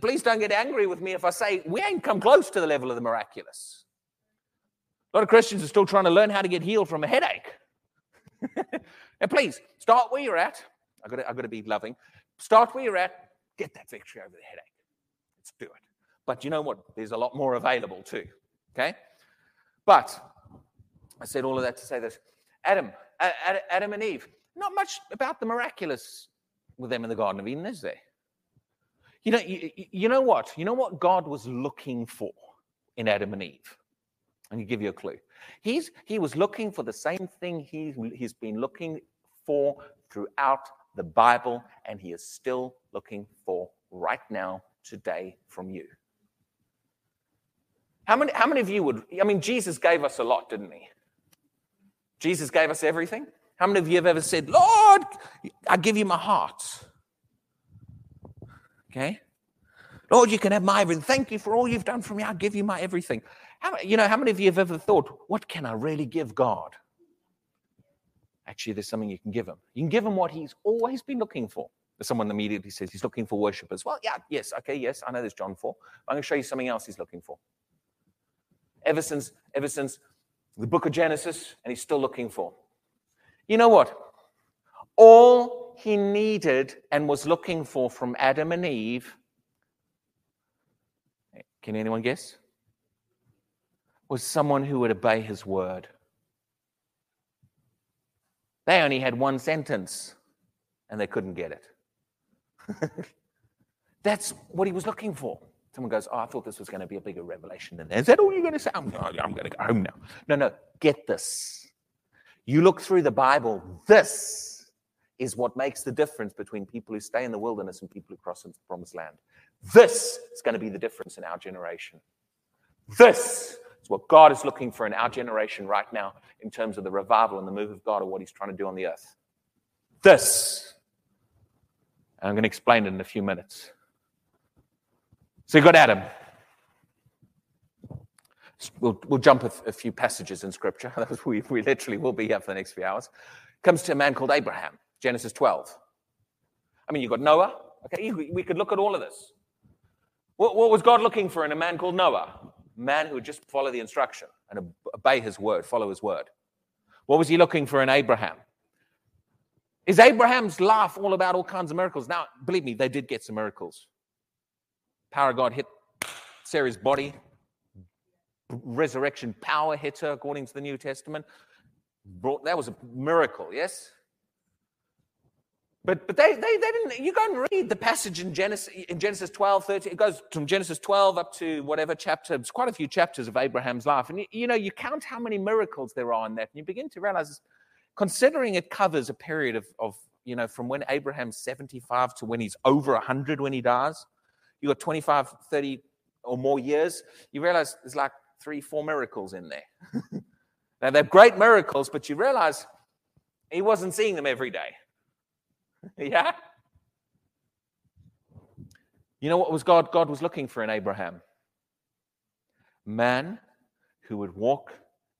please don't get angry with me if I say we ain't come close to the level of the miraculous. A lot of Christians are still trying to learn how to get healed from a headache. and please start where you're at. I've got, to, I've got to be loving. Start where you're at. Get that victory over the headache. Let's do it. But you know what? There's a lot more available too. Okay? But I said all of that to say this Adam, Adam and Eve, not much about the miraculous with them in the Garden of Eden, is there? You know, you, you know what? You know what God was looking for in Adam and Eve? And he give you a clue. He's, he was looking for the same thing he, he's been looking for throughout the Bible, and he is still looking for right now, today, from you. How many, how many of you would, I mean, Jesus gave us a lot, didn't he? Jesus gave us everything. How many of you have ever said, Lord, I give you my heart? Okay? Lord, you can have my everything. Thank you for all you've done for me. I'll give you my everything. How, you know, how many of you have ever thought, what can I really give God? Actually, there's something you can give him. You can give him what he's always been looking for. Someone immediately says he's looking for worshippers. Well, yeah, yes, okay, yes, I know there's John 4. I'm going to show you something else he's looking for. Ever since, ever since the book of Genesis, and he's still looking for. You know what? All he needed and was looking for from Adam and Eve, can anyone guess? Was someone who would obey his word. They only had one sentence and they couldn't get it. That's what he was looking for. Someone goes, Oh, I thought this was going to be a bigger revelation than that. Is that all you're going to say? I'm, I'm going to go home now. No, no, get this. You look through the Bible, this is what makes the difference between people who stay in the wilderness and people who cross into the promised land. This is going to be the difference in our generation. This is what God is looking for in our generation right now in terms of the revival and the move of God or what He's trying to do on the earth. This. And I'm going to explain it in a few minutes. So you got Adam. We'll, we'll jump a, a few passages in Scripture. we, we literally will be here for the next few hours. Comes to a man called Abraham. Genesis 12. I mean, you've got Noah. Okay, we could look at all of this. What, what was God looking for in a man called Noah? Man who would just follow the instruction and obey his word, follow his word. What was he looking for in Abraham? Is Abraham's life all about all kinds of miracles? Now, believe me, they did get some miracles. Power of God hit Sarah's body, resurrection power hit her, according to the New Testament. Brought, that was a miracle, yes? But, but they, they, they didn't, you go and read the passage in Genesis, in Genesis 12, 13, it goes from Genesis 12 up to whatever chapter, it's quite a few chapters of Abraham's life. And you, you know, you count how many miracles there are in that, and you begin to realize, considering it covers a period of, of you know, from when Abraham's 75 to when he's over 100 when he dies, you got 25, 30 or more years, you realize there's like three, four miracles in there. now, they're great miracles, but you realize he wasn't seeing them every day. yeah? You know what was God? God was looking for in Abraham? Man who would walk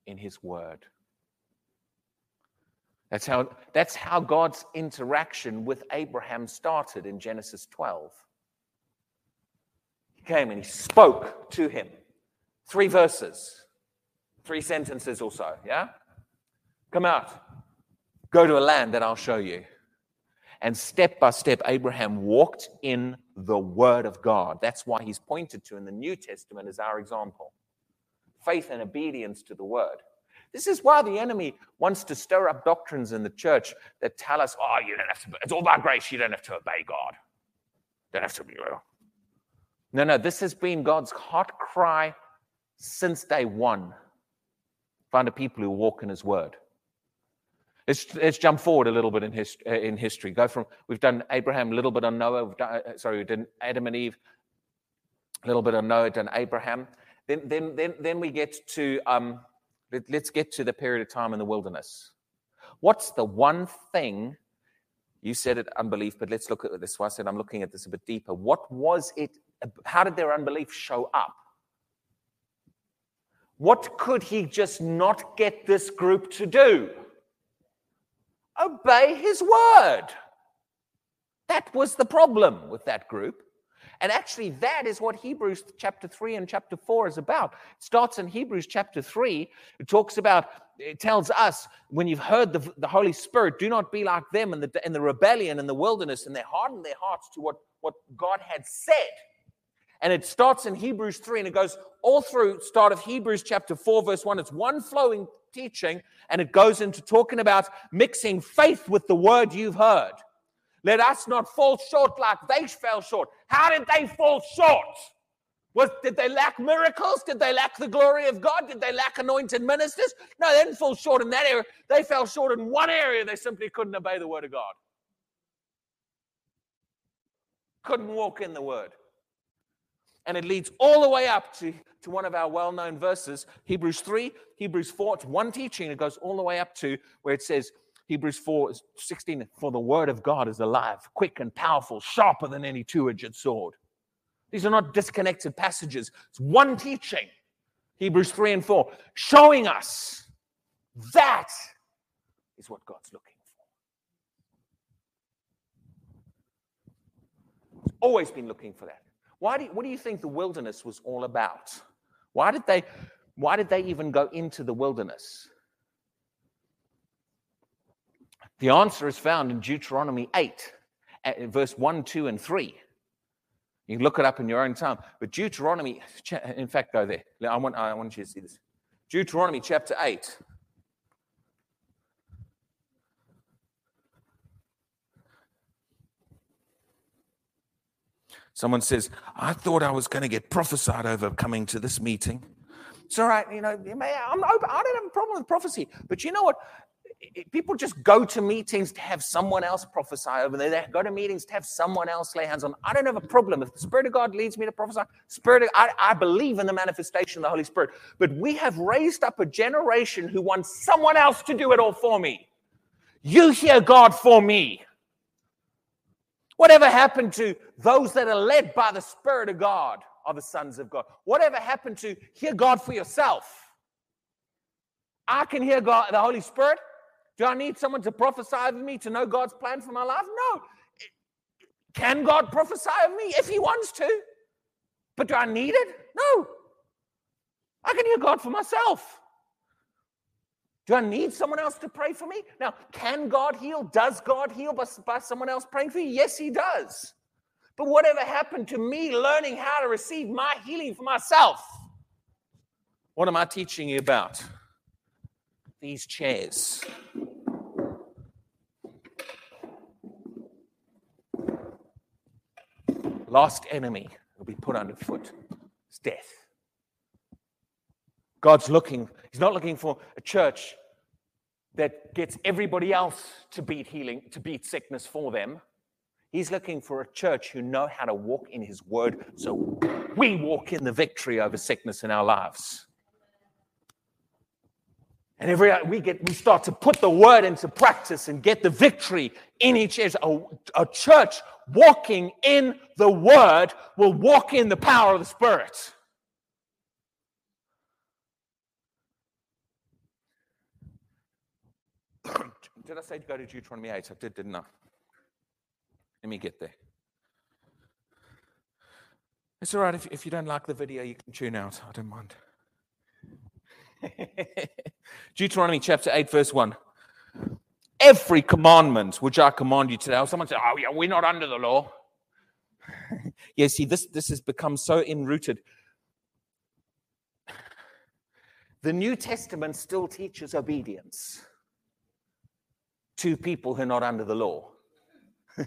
in his word. That's how, that's how God's interaction with Abraham started in Genesis 12. He came and he spoke to him. Three verses, three sentences or so, yeah? Come out, go to a land that I'll show you. And step by step, Abraham walked in the Word of God. That's why he's pointed to in the New Testament as our example faith and obedience to the Word. This is why the enemy wants to stir up doctrines in the church that tell us, oh, you don't have to, it's all about grace, you don't have to obey God. Don't have to be loyal. No, no, this has been God's heart cry since day one. Find a people who walk in his word. Let's, let's jump forward a little bit in, uh, in history. Go from, we've done Abraham, a little bit on Noah, we've done, uh, sorry, we did Adam and Eve, a little bit on Noah, done Abraham. Then, then, then, then we get to, um, let, let's get to the period of time in the wilderness. What's the one thing, you said it, unbelief, but let's look at this. Why I said I'm looking at this a bit deeper. What was it, how did their unbelief show up? What could he just not get this group to do? Obey his word. That was the problem with that group. And actually, that is what Hebrews chapter 3 and chapter 4 is about. It starts in Hebrews chapter 3. It talks about, it tells us, when you've heard the, the Holy Spirit, do not be like them in the, in the rebellion in the wilderness, and they hardened their hearts to what, what God had said. And it starts in Hebrews 3 and it goes all through, start of Hebrews chapter 4, verse 1. It's one flowing teaching, and it goes into talking about mixing faith with the word you've heard. Let us not fall short like they fell short. How did they fall short? Was, did they lack miracles? Did they lack the glory of God? Did they lack anointed ministers? No, they didn't fall short in that area. They fell short in one area. They simply couldn't obey the word of God. Couldn't walk in the word. And it leads all the way up to, to one of our well known verses, Hebrews 3, Hebrews 4. It's one teaching. It goes all the way up to where it says, Hebrews 4, 16, for the word of God is alive, quick and powerful, sharper than any two edged sword. These are not disconnected passages. It's one teaching, Hebrews 3 and 4, showing us that is what God's looking for. He's always been looking for that. Why do you, what do you think the wilderness was all about? Why did they, why did they even go into the wilderness? The answer is found in Deuteronomy 8, eh, verse 1, 2, and 3. You can look it up in your own time. But Deuteronomy, in fact, go there. I want, I want you to see this. Deuteronomy chapter 8. Someone says, I thought I was going to get prophesied over coming to this meeting. It's all right, you know, I'm open, I don't have a problem with prophecy. But you know what? People just go to meetings to have someone else prophesy over there. They go to meetings to have someone else lay hands on. I don't have a problem. If the Spirit of God leads me to prophesy, Spirit, of, I, I believe in the manifestation of the Holy Spirit. But we have raised up a generation who wants someone else to do it all for me. You hear God for me. Whatever happened to those that are led by the Spirit of God are the sons of God? Whatever happened to hear God for yourself? I can hear God, the Holy Spirit. Do I need someone to prophesy over me to know God's plan for my life? No. Can God prophesy over me if He wants to? But do I need it? No. I can hear God for myself. Do I need someone else to pray for me? Now, can God heal? Does God heal by, by someone else praying for you? Yes, He does. But whatever happened to me learning how to receive my healing for myself? What am I teaching you about? These chairs. Last enemy will be put underfoot. It's death. God's looking, He's not looking for a church that gets everybody else to beat healing, to beat sickness for them. He's looking for a church who know how to walk in his word so we walk in the victory over sickness in our lives. And every we get we start to put the word into practice and get the victory in each area. A, a church walking in the word will walk in the power of the Spirit. did I say to go to Deuteronomy 8? I did, didn't I? Let me get there. It's all right if, if you don't like the video, you can tune out. I don't mind. Deuteronomy chapter 8, verse 1. Every commandment which I command you today, oh, someone said, Oh, yeah, we're not under the law. yeah, see, this, this has become so enrooted. The New Testament still teaches obedience to people who are not under the law.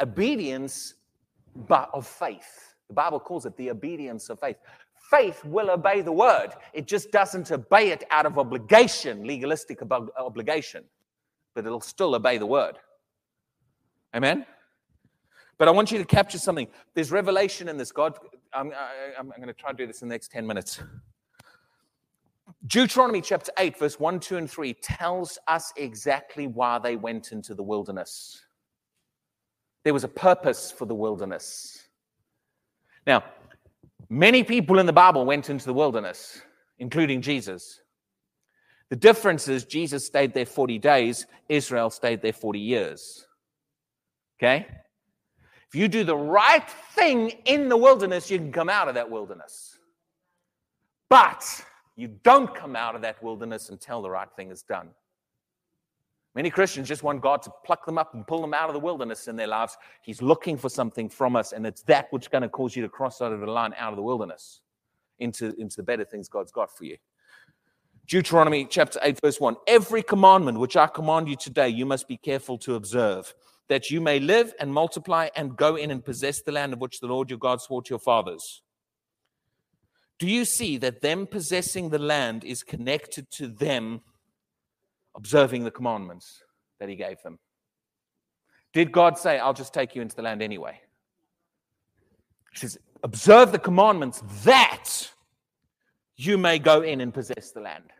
obedience, but of faith. The Bible calls it the obedience of faith. Faith will obey the word, it just doesn't obey it out of obligation, legalistic obligation, but it'll still obey the word. Amen? But I want you to capture something. There's revelation in this. God, I'm, I, am going to try to do this in the next 10 minutes. Deuteronomy chapter 8, verse 1, 2, and 3 tells us exactly why they went into the wilderness. There was a purpose for the wilderness. Now, many people in the Bible went into the wilderness, including Jesus. The difference is Jesus stayed there 40 days, Israel stayed there 40 years. Okay? If you do the right thing in the wilderness, you can come out of that wilderness. But you don't come out of that wilderness until the right thing is done. Many Christians just want God to pluck them up and pull them out of the wilderness in their lives. He's looking for something from us, and it's that which is going to cause you to cross out of the line out of the wilderness into, into the better things God's got for you. Deuteronomy chapter 8, verse 1 Every commandment which I command you today, you must be careful to observe, that you may live and multiply and go in and possess the land of which the Lord your God swore to your fathers. Do you see that them possessing the land is connected to them observing the commandments that he gave them? Did God say, I'll just take you into the land anyway? He says, observe the commandments that you may go in and possess the land.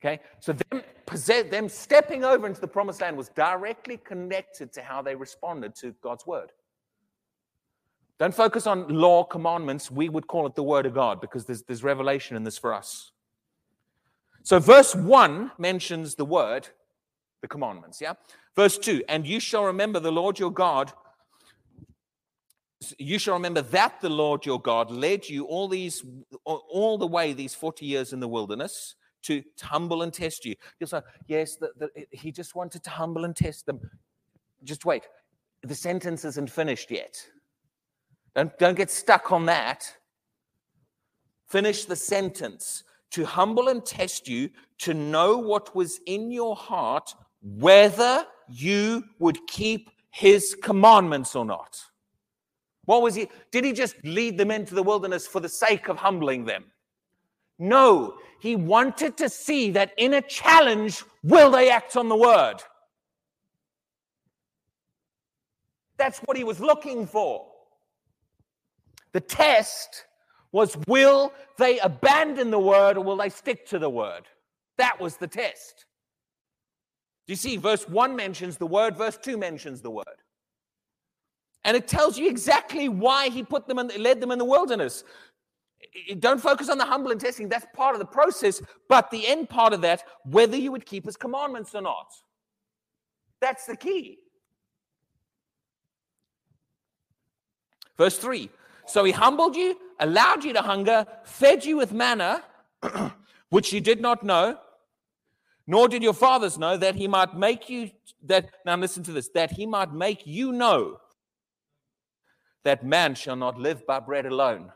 Okay, so them, possess, them stepping over into the promised land was directly connected to how they responded to God's word. Don't focus on law, commandments. We would call it the Word of God because there's, there's revelation in this for us. So, verse 1 mentions the Word, the commandments, yeah? Verse 2 And you shall remember the Lord your God. You shall remember that the Lord your God led you all these all the way these 40 years in the wilderness to, humble and test you. You'll say, yes, the, the, he just wanted to humble and test them. Just wait. The sentence isn't finished yet. Don't, don't get stuck on that. Finish the sentence. To humble and test you, to know what was in your heart, whether you would keep his commandments or not. What was he? Did he just lead them into the wilderness for the sake of humbling them? No, he wanted to see that in a challenge, will they act on the word? That's what he was looking for. The test was will they abandon the word or will they stick to the word? That was the test. Do you see? Verse 1 mentions the word, verse 2 mentions the word. And it tells you exactly why he put them and led them in the wilderness. Don't focus on the humble and testing, that's part of the process. But the end part of that, whether you would keep his commandments or not. That's the key. Verse 3 so he humbled you, allowed you to hunger, fed you with manna, which you did not know, nor did your fathers know, that he might make you, that, now listen to this, that he might make you know that man shall not live by bread alone,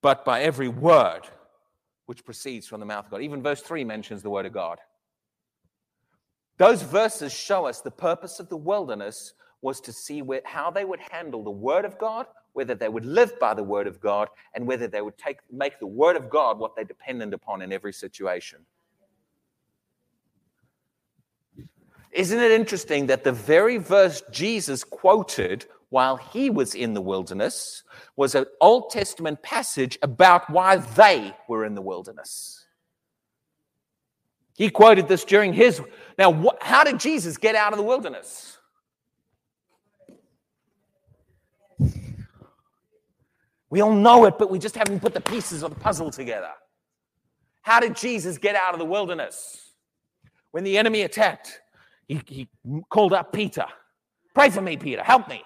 but by every word which proceeds from the mouth of God. Even verse 3 mentions the word of God. Those verses show us the purpose of the wilderness was to see where, how they would handle the word of God, whether they would live by the word of God, and whether they would take, make the word of God what they're dependent upon in every situation. Isn't it interesting that the very verse Jesus quoted while he was in the wilderness was an Old Testament passage about why they were in the wilderness? He quoted this during his. Now, wh- how did Jesus get out of the wilderness? We all know it, but we just haven't put the pieces of the puzzle together. How did Jesus get out of the wilderness? When the enemy attacked, he, he called up Peter. Pray for me, Peter. Help me.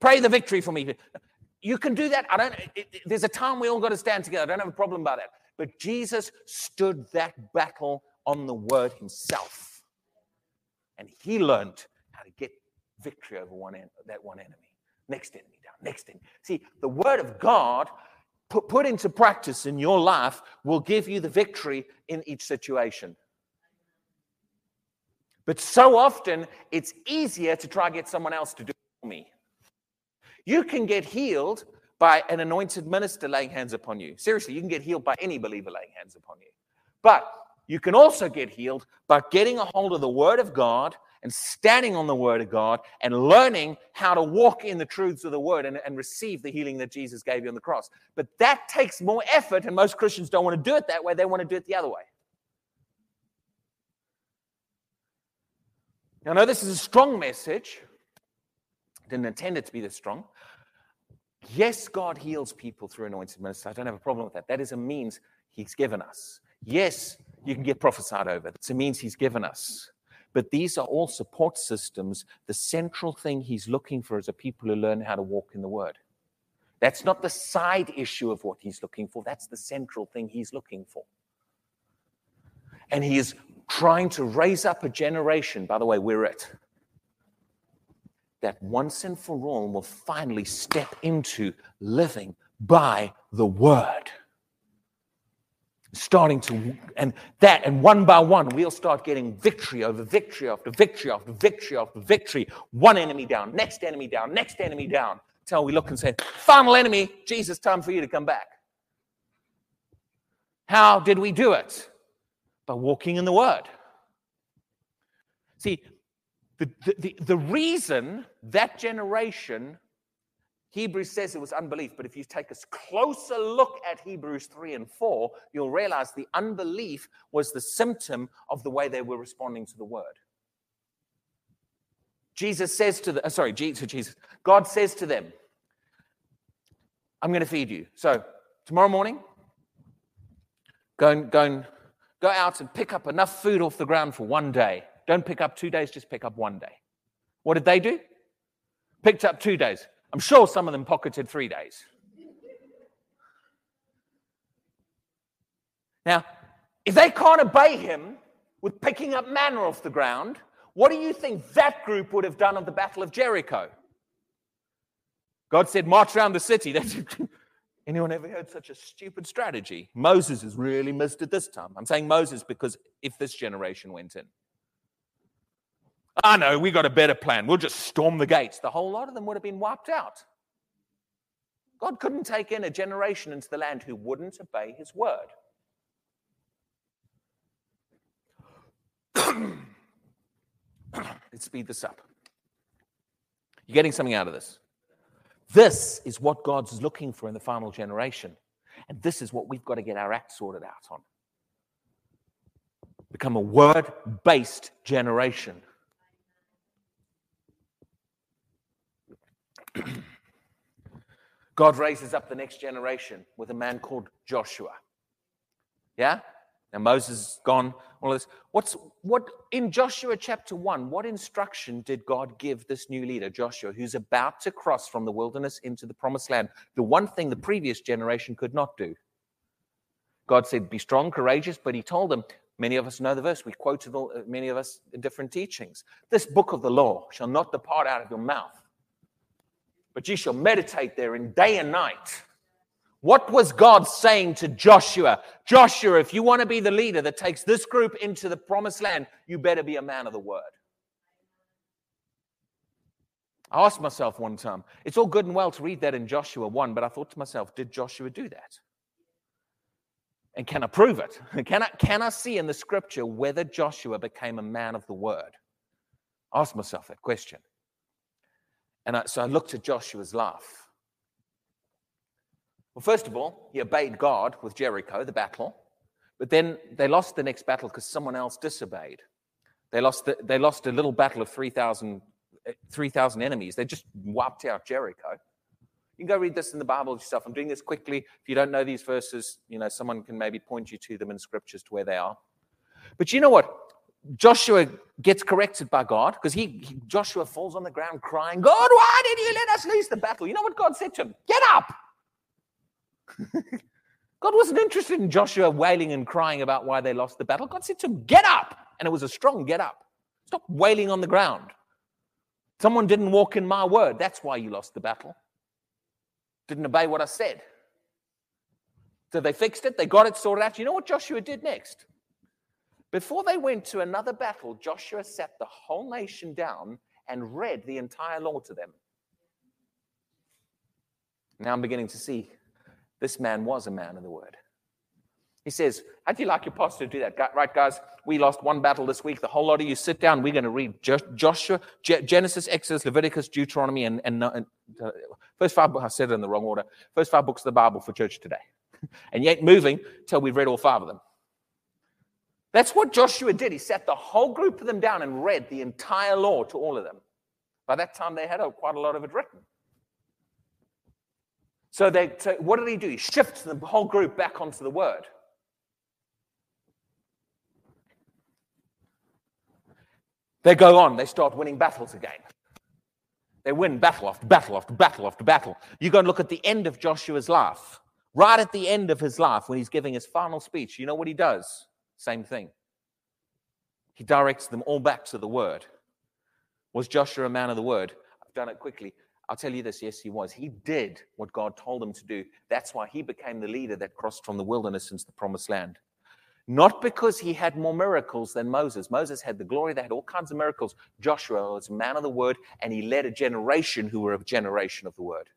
Pray the victory for me. You can do that. I don't. It, it, there's a time we all got to stand together. I don't have a problem about that. But Jesus stood that battle on the word himself, and he learned how to get victory over one en- that one enemy. Next enemy. Next thing. See, the word of God put, put into practice in your life will give you the victory in each situation. But so often, it's easier to try get someone else to do it for me. You can get healed by an anointed minister laying hands upon you. Seriously, you can get healed by any believer laying hands upon you. But you can also get healed by getting a hold of the Word of God and standing on the Word of God and learning how to walk in the truths of the Word and, and receive the healing that Jesus gave you on the cross. But that takes more effort, and most Christians don't want to do it that way. They want to do it the other way. Now, I know this is a strong message. Didn't intend it to be this strong. Yes, God heals people through anointed ministers. I don't have a problem with that. That is a means He's given us. Yes, you can get prophesied over. It's a means He's given us. But these are all support systems. The central thing He's looking for is a people who learn how to walk in the Word. That's not the side issue of what He's looking for, that's the central thing He's looking for. And He is trying to raise up a generation, by the way, we're it, that once and for all will finally step into living by the word. Starting to, and that, and one by one, we'll start getting victory over victory after victory after victory after victory. One enemy down, next enemy down, next enemy down. Till we look and say, final enemy, Jesus, time for you to come back. How did we do it? by walking in the word. See, the, the, the, reason that generation, Hebrews says it was unbelief, but if you take a closer look at Hebrews 3 and 4, you'll realize the unbelief was the symptom of the way they were responding to the word. Jesus says to the, uh, sorry, Jesus, Jesus, God says to them, I'm going to feed you. So tomorrow morning, go and, go and Go out and pick up enough food off the ground for one day. Don't pick up two days, just pick up one day. What did they do? Picked up two days. I'm sure some of them pocketed three days. Now, if they can't obey him with picking up manna off the ground, what do you think that group would have done on the Battle of Jericho? God said, March around the city. Anyone ever heard such a stupid strategy? Moses has really missed it this time. I'm saying Moses because if this generation went in, ah, know we got a better plan. We'll just storm the gates. The whole lot of them would have been wiped out. God couldn't take in a generation into the land who wouldn't obey his word. Let's speed this up. You're getting something out of this. This is what God's looking for in the final generation. And this is what we've got to get our act sorted out on. Become a word based generation. God raises up the next generation with a man called Joshua. Yeah? Now Moses is gone, all this. What's what in Joshua chapter 1, what instruction did God give this new leader, Joshua, who's about to cross from the wilderness into the promised land? The one thing the previous generation could not do. God said, Be strong, courageous, but he told them, many of us know the verse, we quoted all, uh, many of us in different teachings. This book of the law shall not depart out of your mouth, but ye shall meditate therein day and night What was God saying to Joshua? Joshua, if you want to be the leader that takes this group into the promised land, you better be a man of the word. I asked myself one time, it's all good and well to read that in Joshua 1, but I thought to myself, did Joshua do that? And can I prove it? Can I, can I see in the scripture whether Joshua became a man of the word? Ask myself that question. And I, so I looked at Joshua's life. Well, first of all, he obeyed God with Jericho, the battle, but then they lost the next battle because someone else disobeyed. They lost, the, they lost a little battle of 3,000 3, eh, enemies. They just wiped out Jericho. You can go read this in the Bible yourself. I'm doing this quickly. If you don't know these verses, you know, someone can maybe point you to them in scriptures to where they are. But you know what? Joshua gets corrected by God because he, he, Joshua falls on the ground crying, God, why did you let us lose the battle? You know what God said to him? Get up. God wasn't interested in Joshua wailing and crying about why they lost the battle. God said to him, Get up. And it was a strong get up. Stop wailing on the ground. Someone didn't walk in my word. That's why you lost the battle didn't obey what I said. So they fixed it, they got it sorted out. You know what Joshua did next? Before they went to another battle, Joshua sat the whole nation down and read the entire law to them. Now I'm beginning to see this man was a man of the word. He says, How'd you like your pastor to do that? Right, guys, we lost one battle this week. The whole lot of you sit down. We're going to read Joshua, Genesis, Exodus, Leviticus, Deuteronomy, and, and, and uh, first five books. I said it in the wrong order. First five books of the Bible for church today. and yet moving till we've read all five of them. That's what Joshua did. He sat the whole group of them down and read the entire law to all of them. By that time, they had quite a lot of it written. So, they, so what did he do? He shifts the whole group back onto the word. They go on, they start winning battles again. They win battle after battle after battle after battle. You go and look at the end of Joshua's life. Right at the end of his life, when he's giving his final speech, you know what he does? Same thing. He directs them all back to the word. Was Joshua a man of the word? I've done it quickly. I'll tell you this yes, he was. He did what God told him to do. That's why he became the leader that crossed from the wilderness into the promised land. Not because he had more miracles than Moses. Moses had the glory, they had all kinds of miracles. Joshua was a man of the word, and he led a generation who were a generation of the word.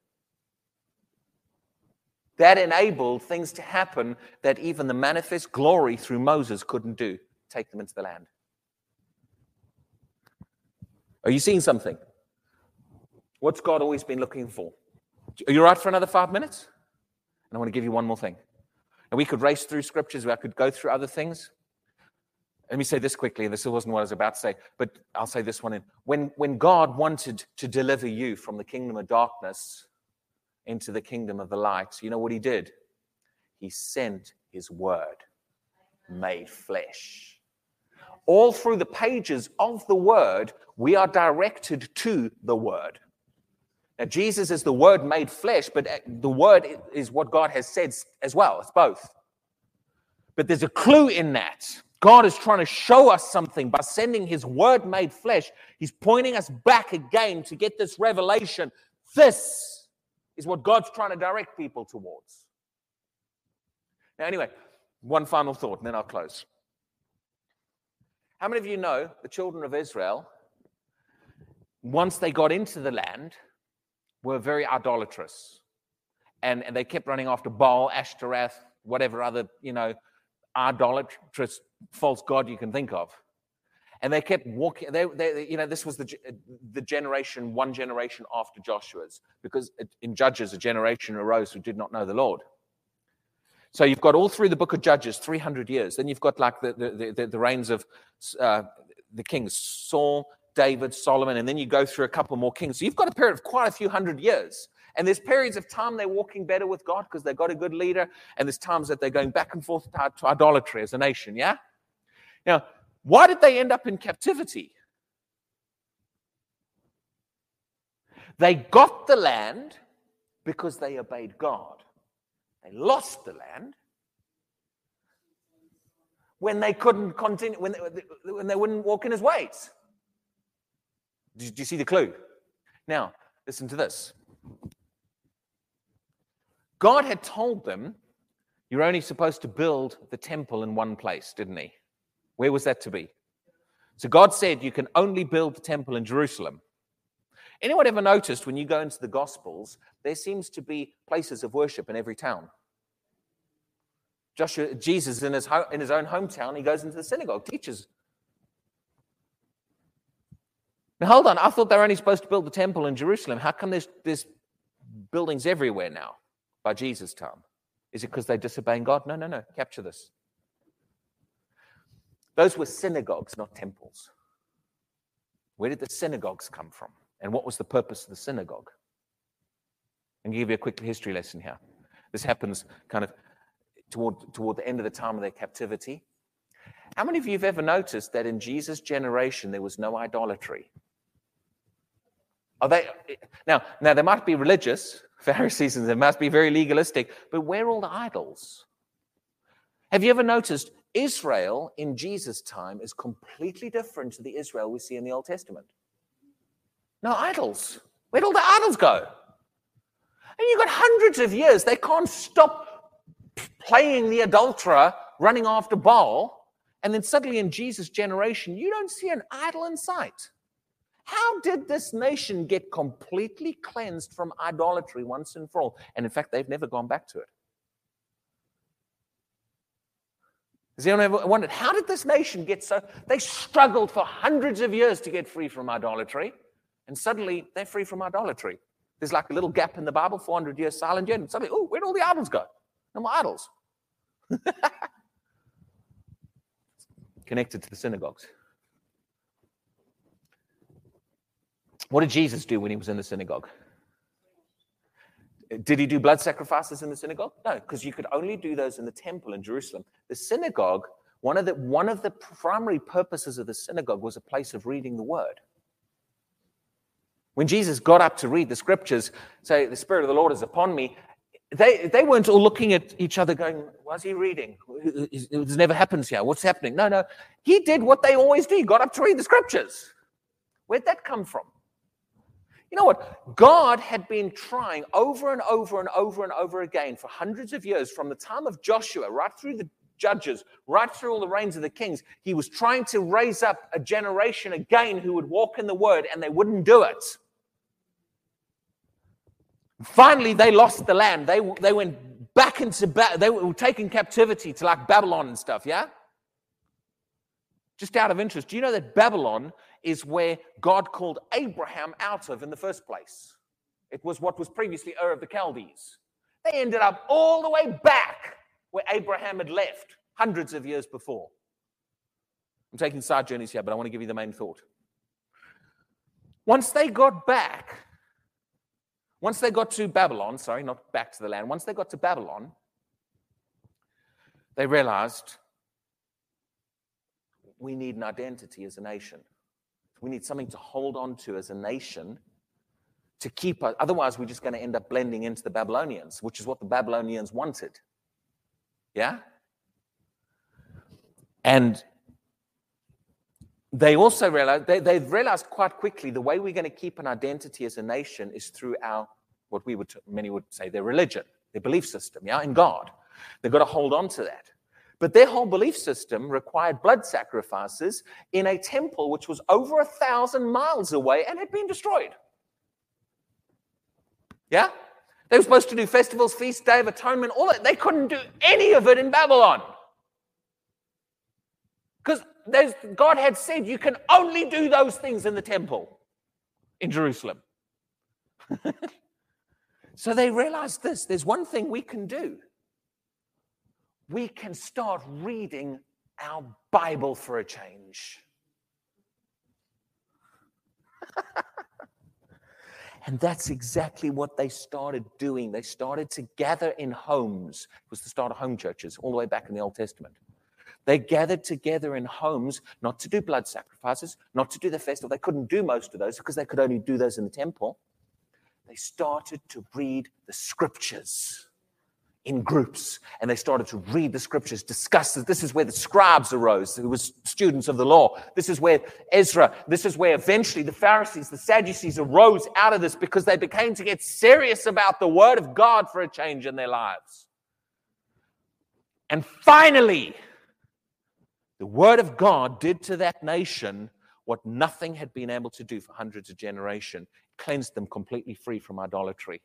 That enabled things to happen that even the manifest glory through Moses couldn't do take them into the land. Are you seeing something? What's God always been looking for? Are you right for another five minutes? And I want to give you one more thing. And we could race through scriptures, I could go through other things. Let me say this quickly. This wasn't what I was about to say, but I'll say this one in. When, when God wanted to deliver you from the kingdom of darkness into the kingdom of the light, you know what he did? He sent his word made flesh. All through the pages of the word, we are directed to the word. Now, Jesus is the Word made flesh, but uh, the Word is what God has said as well. It's both. But there's a clue in that. God is trying to show us something by sending His Word made flesh. He's pointing us back again to get this revelation. This is what God's trying to direct people towards. Now, anyway, one final thought, and then I'll close. How many of you know the children of Israel, once they got into the land, were very idolatrous. And, and they kept running after Baal, Ashtoreth, whatever other, you know, idolatrous false god you can think of. And they kept walking. They, they, you know, this was the, the generation, one generation after Joshua's, because in Judges, a generation arose who did not know the Lord. So you've got all through the book of Judges, 300 years. Then you've got like the, the, the, the reigns of uh, the kings, Saul, David, Solomon, and then you go through a couple more kings. So you've got a period of quite a few hundred years. And there's periods of time they're walking better with God because they've got a good leader, and there's times that they're going back and forth to, to idolatry as a nation, yeah? Now, why did they end up in captivity? They got the land because they obeyed God. They lost the land when they couldn't continue, when they, when they wouldn't walk in his ways. Do you see the clue? Now, listen to this. God had told them, you're only supposed to build the temple in one place, didn't he? Where was that to be? So God said you can only build the temple in Jerusalem. Anyone ever noticed when you go into the Gospels, there seems to be places of worship in every town? Joshua, Jesus, in his, in his own hometown, he goes into the synagogue, teaches. Now, hold on. I thought they were only supposed to build the temple in Jerusalem. How come there's, there's buildings everywhere now by Jesus' time? Is it because they're disobeying God? No, no, no. Capture this. Those were synagogues, not temples. Where did the synagogues come from? And what was the purpose of the synagogue? And give you a quick history lesson here. This happens kind of toward, toward the end of the time of their captivity. How many of you have ever noticed that in Jesus' generation there was no idolatry? Are they now? Now they might be religious, Pharisees, and they must be very legalistic, but where are all the idols? Have you ever noticed Israel in Jesus' time is completely different to the Israel we see in the Old Testament. No idols. Where'd all the idols go? And you've got hundreds of years, they can't stop playing the adulterer, running after Baal. And then suddenly in Jesus' generation, you don't see an idol in sight. How did this nation get completely cleansed from idolatry once and for all? And in fact, they've never gone back to it. Has anyone ever wondered how did this nation get so? They struggled for hundreds of years to get free from idolatry, and suddenly they're free from idolatry. There's like a little gap in the Bible, 400 years silent yet, and suddenly, oh, where'd all the idols go? No more idols. Connected to the synagogues. What did Jesus do when he was in the synagogue? Did he do blood sacrifices in the synagogue? No, because you could only do those in the temple in Jerusalem. The synagogue, one of the, one of the primary purposes of the synagogue was a place of reading the word. When Jesus got up to read the scriptures, say, The Spirit of the Lord is upon me, they, they weren't all looking at each other going, What's he reading? This never happens here. What's happening? No, no. He did what they always do. He got up to read the scriptures. Where'd that come from? You know what? God had been trying over and over and over and over again for hundreds of years, from the time of Joshua right through the judges, right through all the reigns of the kings. He was trying to raise up a generation again who would walk in the word, and they wouldn't do it. Finally, they lost the land. They, they went back into, ba- they were taken captivity to like Babylon and stuff, yeah? Just out of interest, do you know that Babylon is where God called Abraham out of in the first place. It was what was previously Ur of the Chaldees. They ended up all the way back where Abraham had left hundreds of years before. I'm taking side journeys here, but I want to give you the main thought. Once they got back, once they got to Babylon, sorry, not back to the land, once they got to Babylon, they realized we need an identity as a nation. We need something to hold on to as a nation to keep us. Otherwise, we're just going to end up blending into the Babylonians, which is what the Babylonians wanted. Yeah? And they also realized, they, they've realized quite quickly the way we're going to keep an identity as a nation is through our, what we would, many would say, their religion, their belief system, yeah, in God. They've got to hold on to that. But their whole belief system required blood sacrifices in a temple which was over a thousand miles away and had been destroyed. Yeah? They were supposed to do festivals, feast, day of atonement, all that. They couldn't do any of it in Babylon. Because God had said you can only do those things in the temple in Jerusalem. so they realized this there's one thing we can do we can start reading our Bible for a change. and that's exactly what they started doing. They started to gather in homes. It was the start of home churches all the way back in the Old Testament. They gathered together in homes, not to do blood sacrifices, not to do the festival. They couldn't do most of those because they could only do those in the temple. They started to read the scriptures in groups and they started to read the scriptures, discuss it. This is where the scribes arose, who was students of the law. This is where Ezra, this is where eventually the Pharisees, the Sadducees arose out of this because they became to get serious about the word of God for a change in their lives. And finally, the word of God did to that nation what nothing had been able to do for hundreds of generations, cleansed them completely free from idolatry.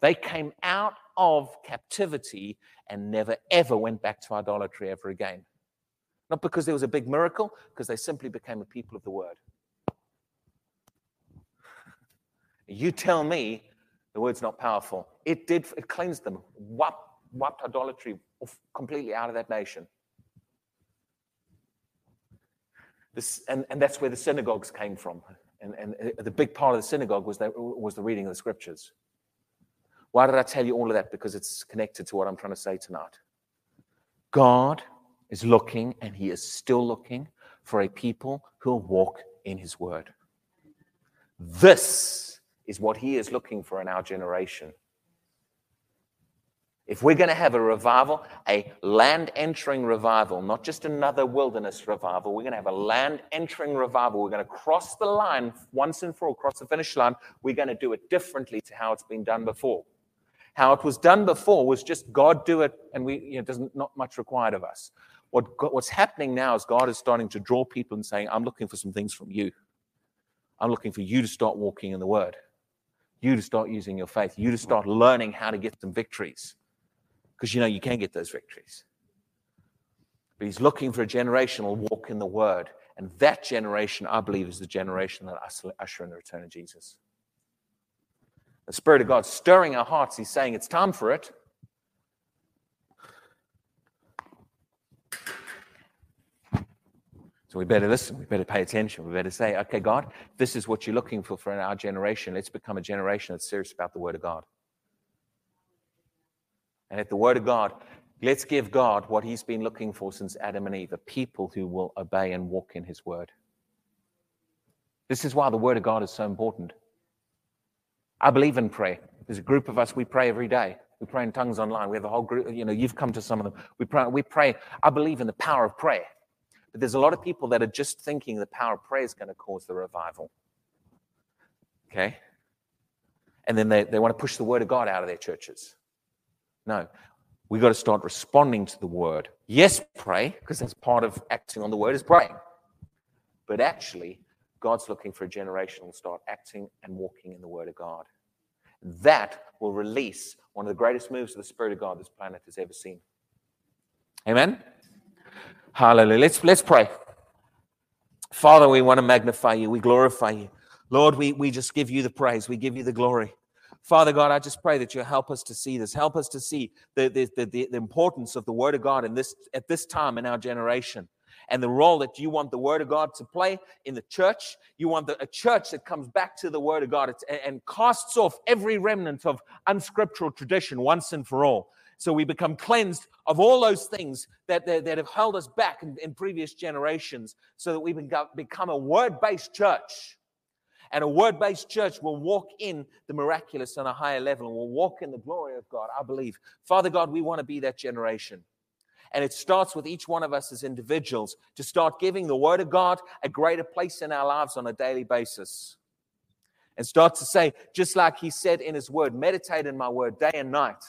They came out of captivity and never ever went back to idolatry ever again. Not because there was a big miracle, because they simply became a people of the word. You tell me the word's not powerful. It did, it cleansed them, wiped, wiped idolatry completely out of that nation. This, and, and that's where the synagogues came from. And, and uh, the big part of the synagogue was, that, was the reading of the scriptures. Why did I tell you all of that? Because it's connected to what I'm trying to say tonight. God is looking, and He is still looking for a people who will walk in His word. This is what He is looking for in our generation. If we're going to have a revival, a land entering revival, not just another wilderness revival, we're going to have a land entering revival. We're going to cross the line once and for all, cross the finish line. We're going to do it differently to how it's been done before. How it was done before was just God do it, and we you know, doesn't not much required of us. What, what's happening now is God is starting to draw people and saying, "I'm looking for some things from you. I'm looking for you to start walking in the Word, you to start using your faith, you to start learning how to get some victories." because you know you can get those victories. But he's looking for a generation will walk in the word. And that generation, I believe, is the generation that usher in the return of Jesus. The Spirit of God stirring our hearts. He's saying it's time for it. So we better listen. We better pay attention. We better say, okay, God, this is what you're looking for for our generation. Let's become a generation that's serious about the Word of God and at the Word of God, let's give God what He's been looking for since Adam and Eve a people who will obey and walk in His Word. This is why the Word of God is so important. I believe in prayer. There's a group of us, we pray every day. We pray in tongues online. We have a whole group, you know, you've come to some of them. We pray, we pray. I believe in the power of prayer. But there's a lot of people that are just thinking the power of prayer is going to cause the revival. Okay? And then they, they want to push the word of God out of their churches. No, we've got to start responding to the word. Yes, pray, because that's part of acting on the word is praying. But actually, God's looking for a generation start acting and walking in the word of God. That will release one of the greatest moves of the Spirit of God this planet has ever seen. Amen? Hallelujah. Let's, let's pray. Father, we want to magnify you. We glorify you. Lord, we, we just give you the praise. We give you the glory. Father God, I just pray that you help us to see this. Help us to see the, the, the, the, importance of the Word of God in this, at this time in our generation and the role that you want the Word of God to play in the church. You want the, a church that comes back to the Word of God and, and casts off every remnant of unscriptural tradition once and for all. So we become cleansed of all those things that, that, that have held us back in, in previous generations so that we become a word based church and a word based church will walk in the miraculous on a higher level and will walk in the glory of God, I believe. Father God, we want to be that generation. And it starts with each one of us as individuals to start giving the Word of God a greater place in our lives on a daily basis. And start to say, just like He said in His Word, meditate in my Word day and night.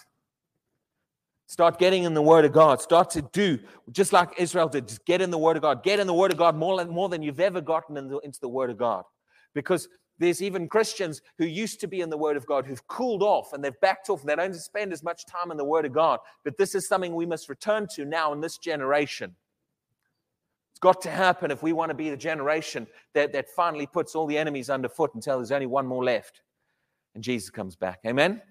Start getting in the Word of God. Start to do just like Israel did. Just get in the Word of God. Get in the Word of God more more than you've ever gotten in the, into the Word of God because there's even Christians who used to be in the Word of God who've cooled off and they've backed off they don't spend as much time in the Word of God. But this is something we must return to now in this generation. It's got to happen if we want to be the generation that, that finally puts all the enemies underfoot until there's only one more left and Jesus comes back. Amen?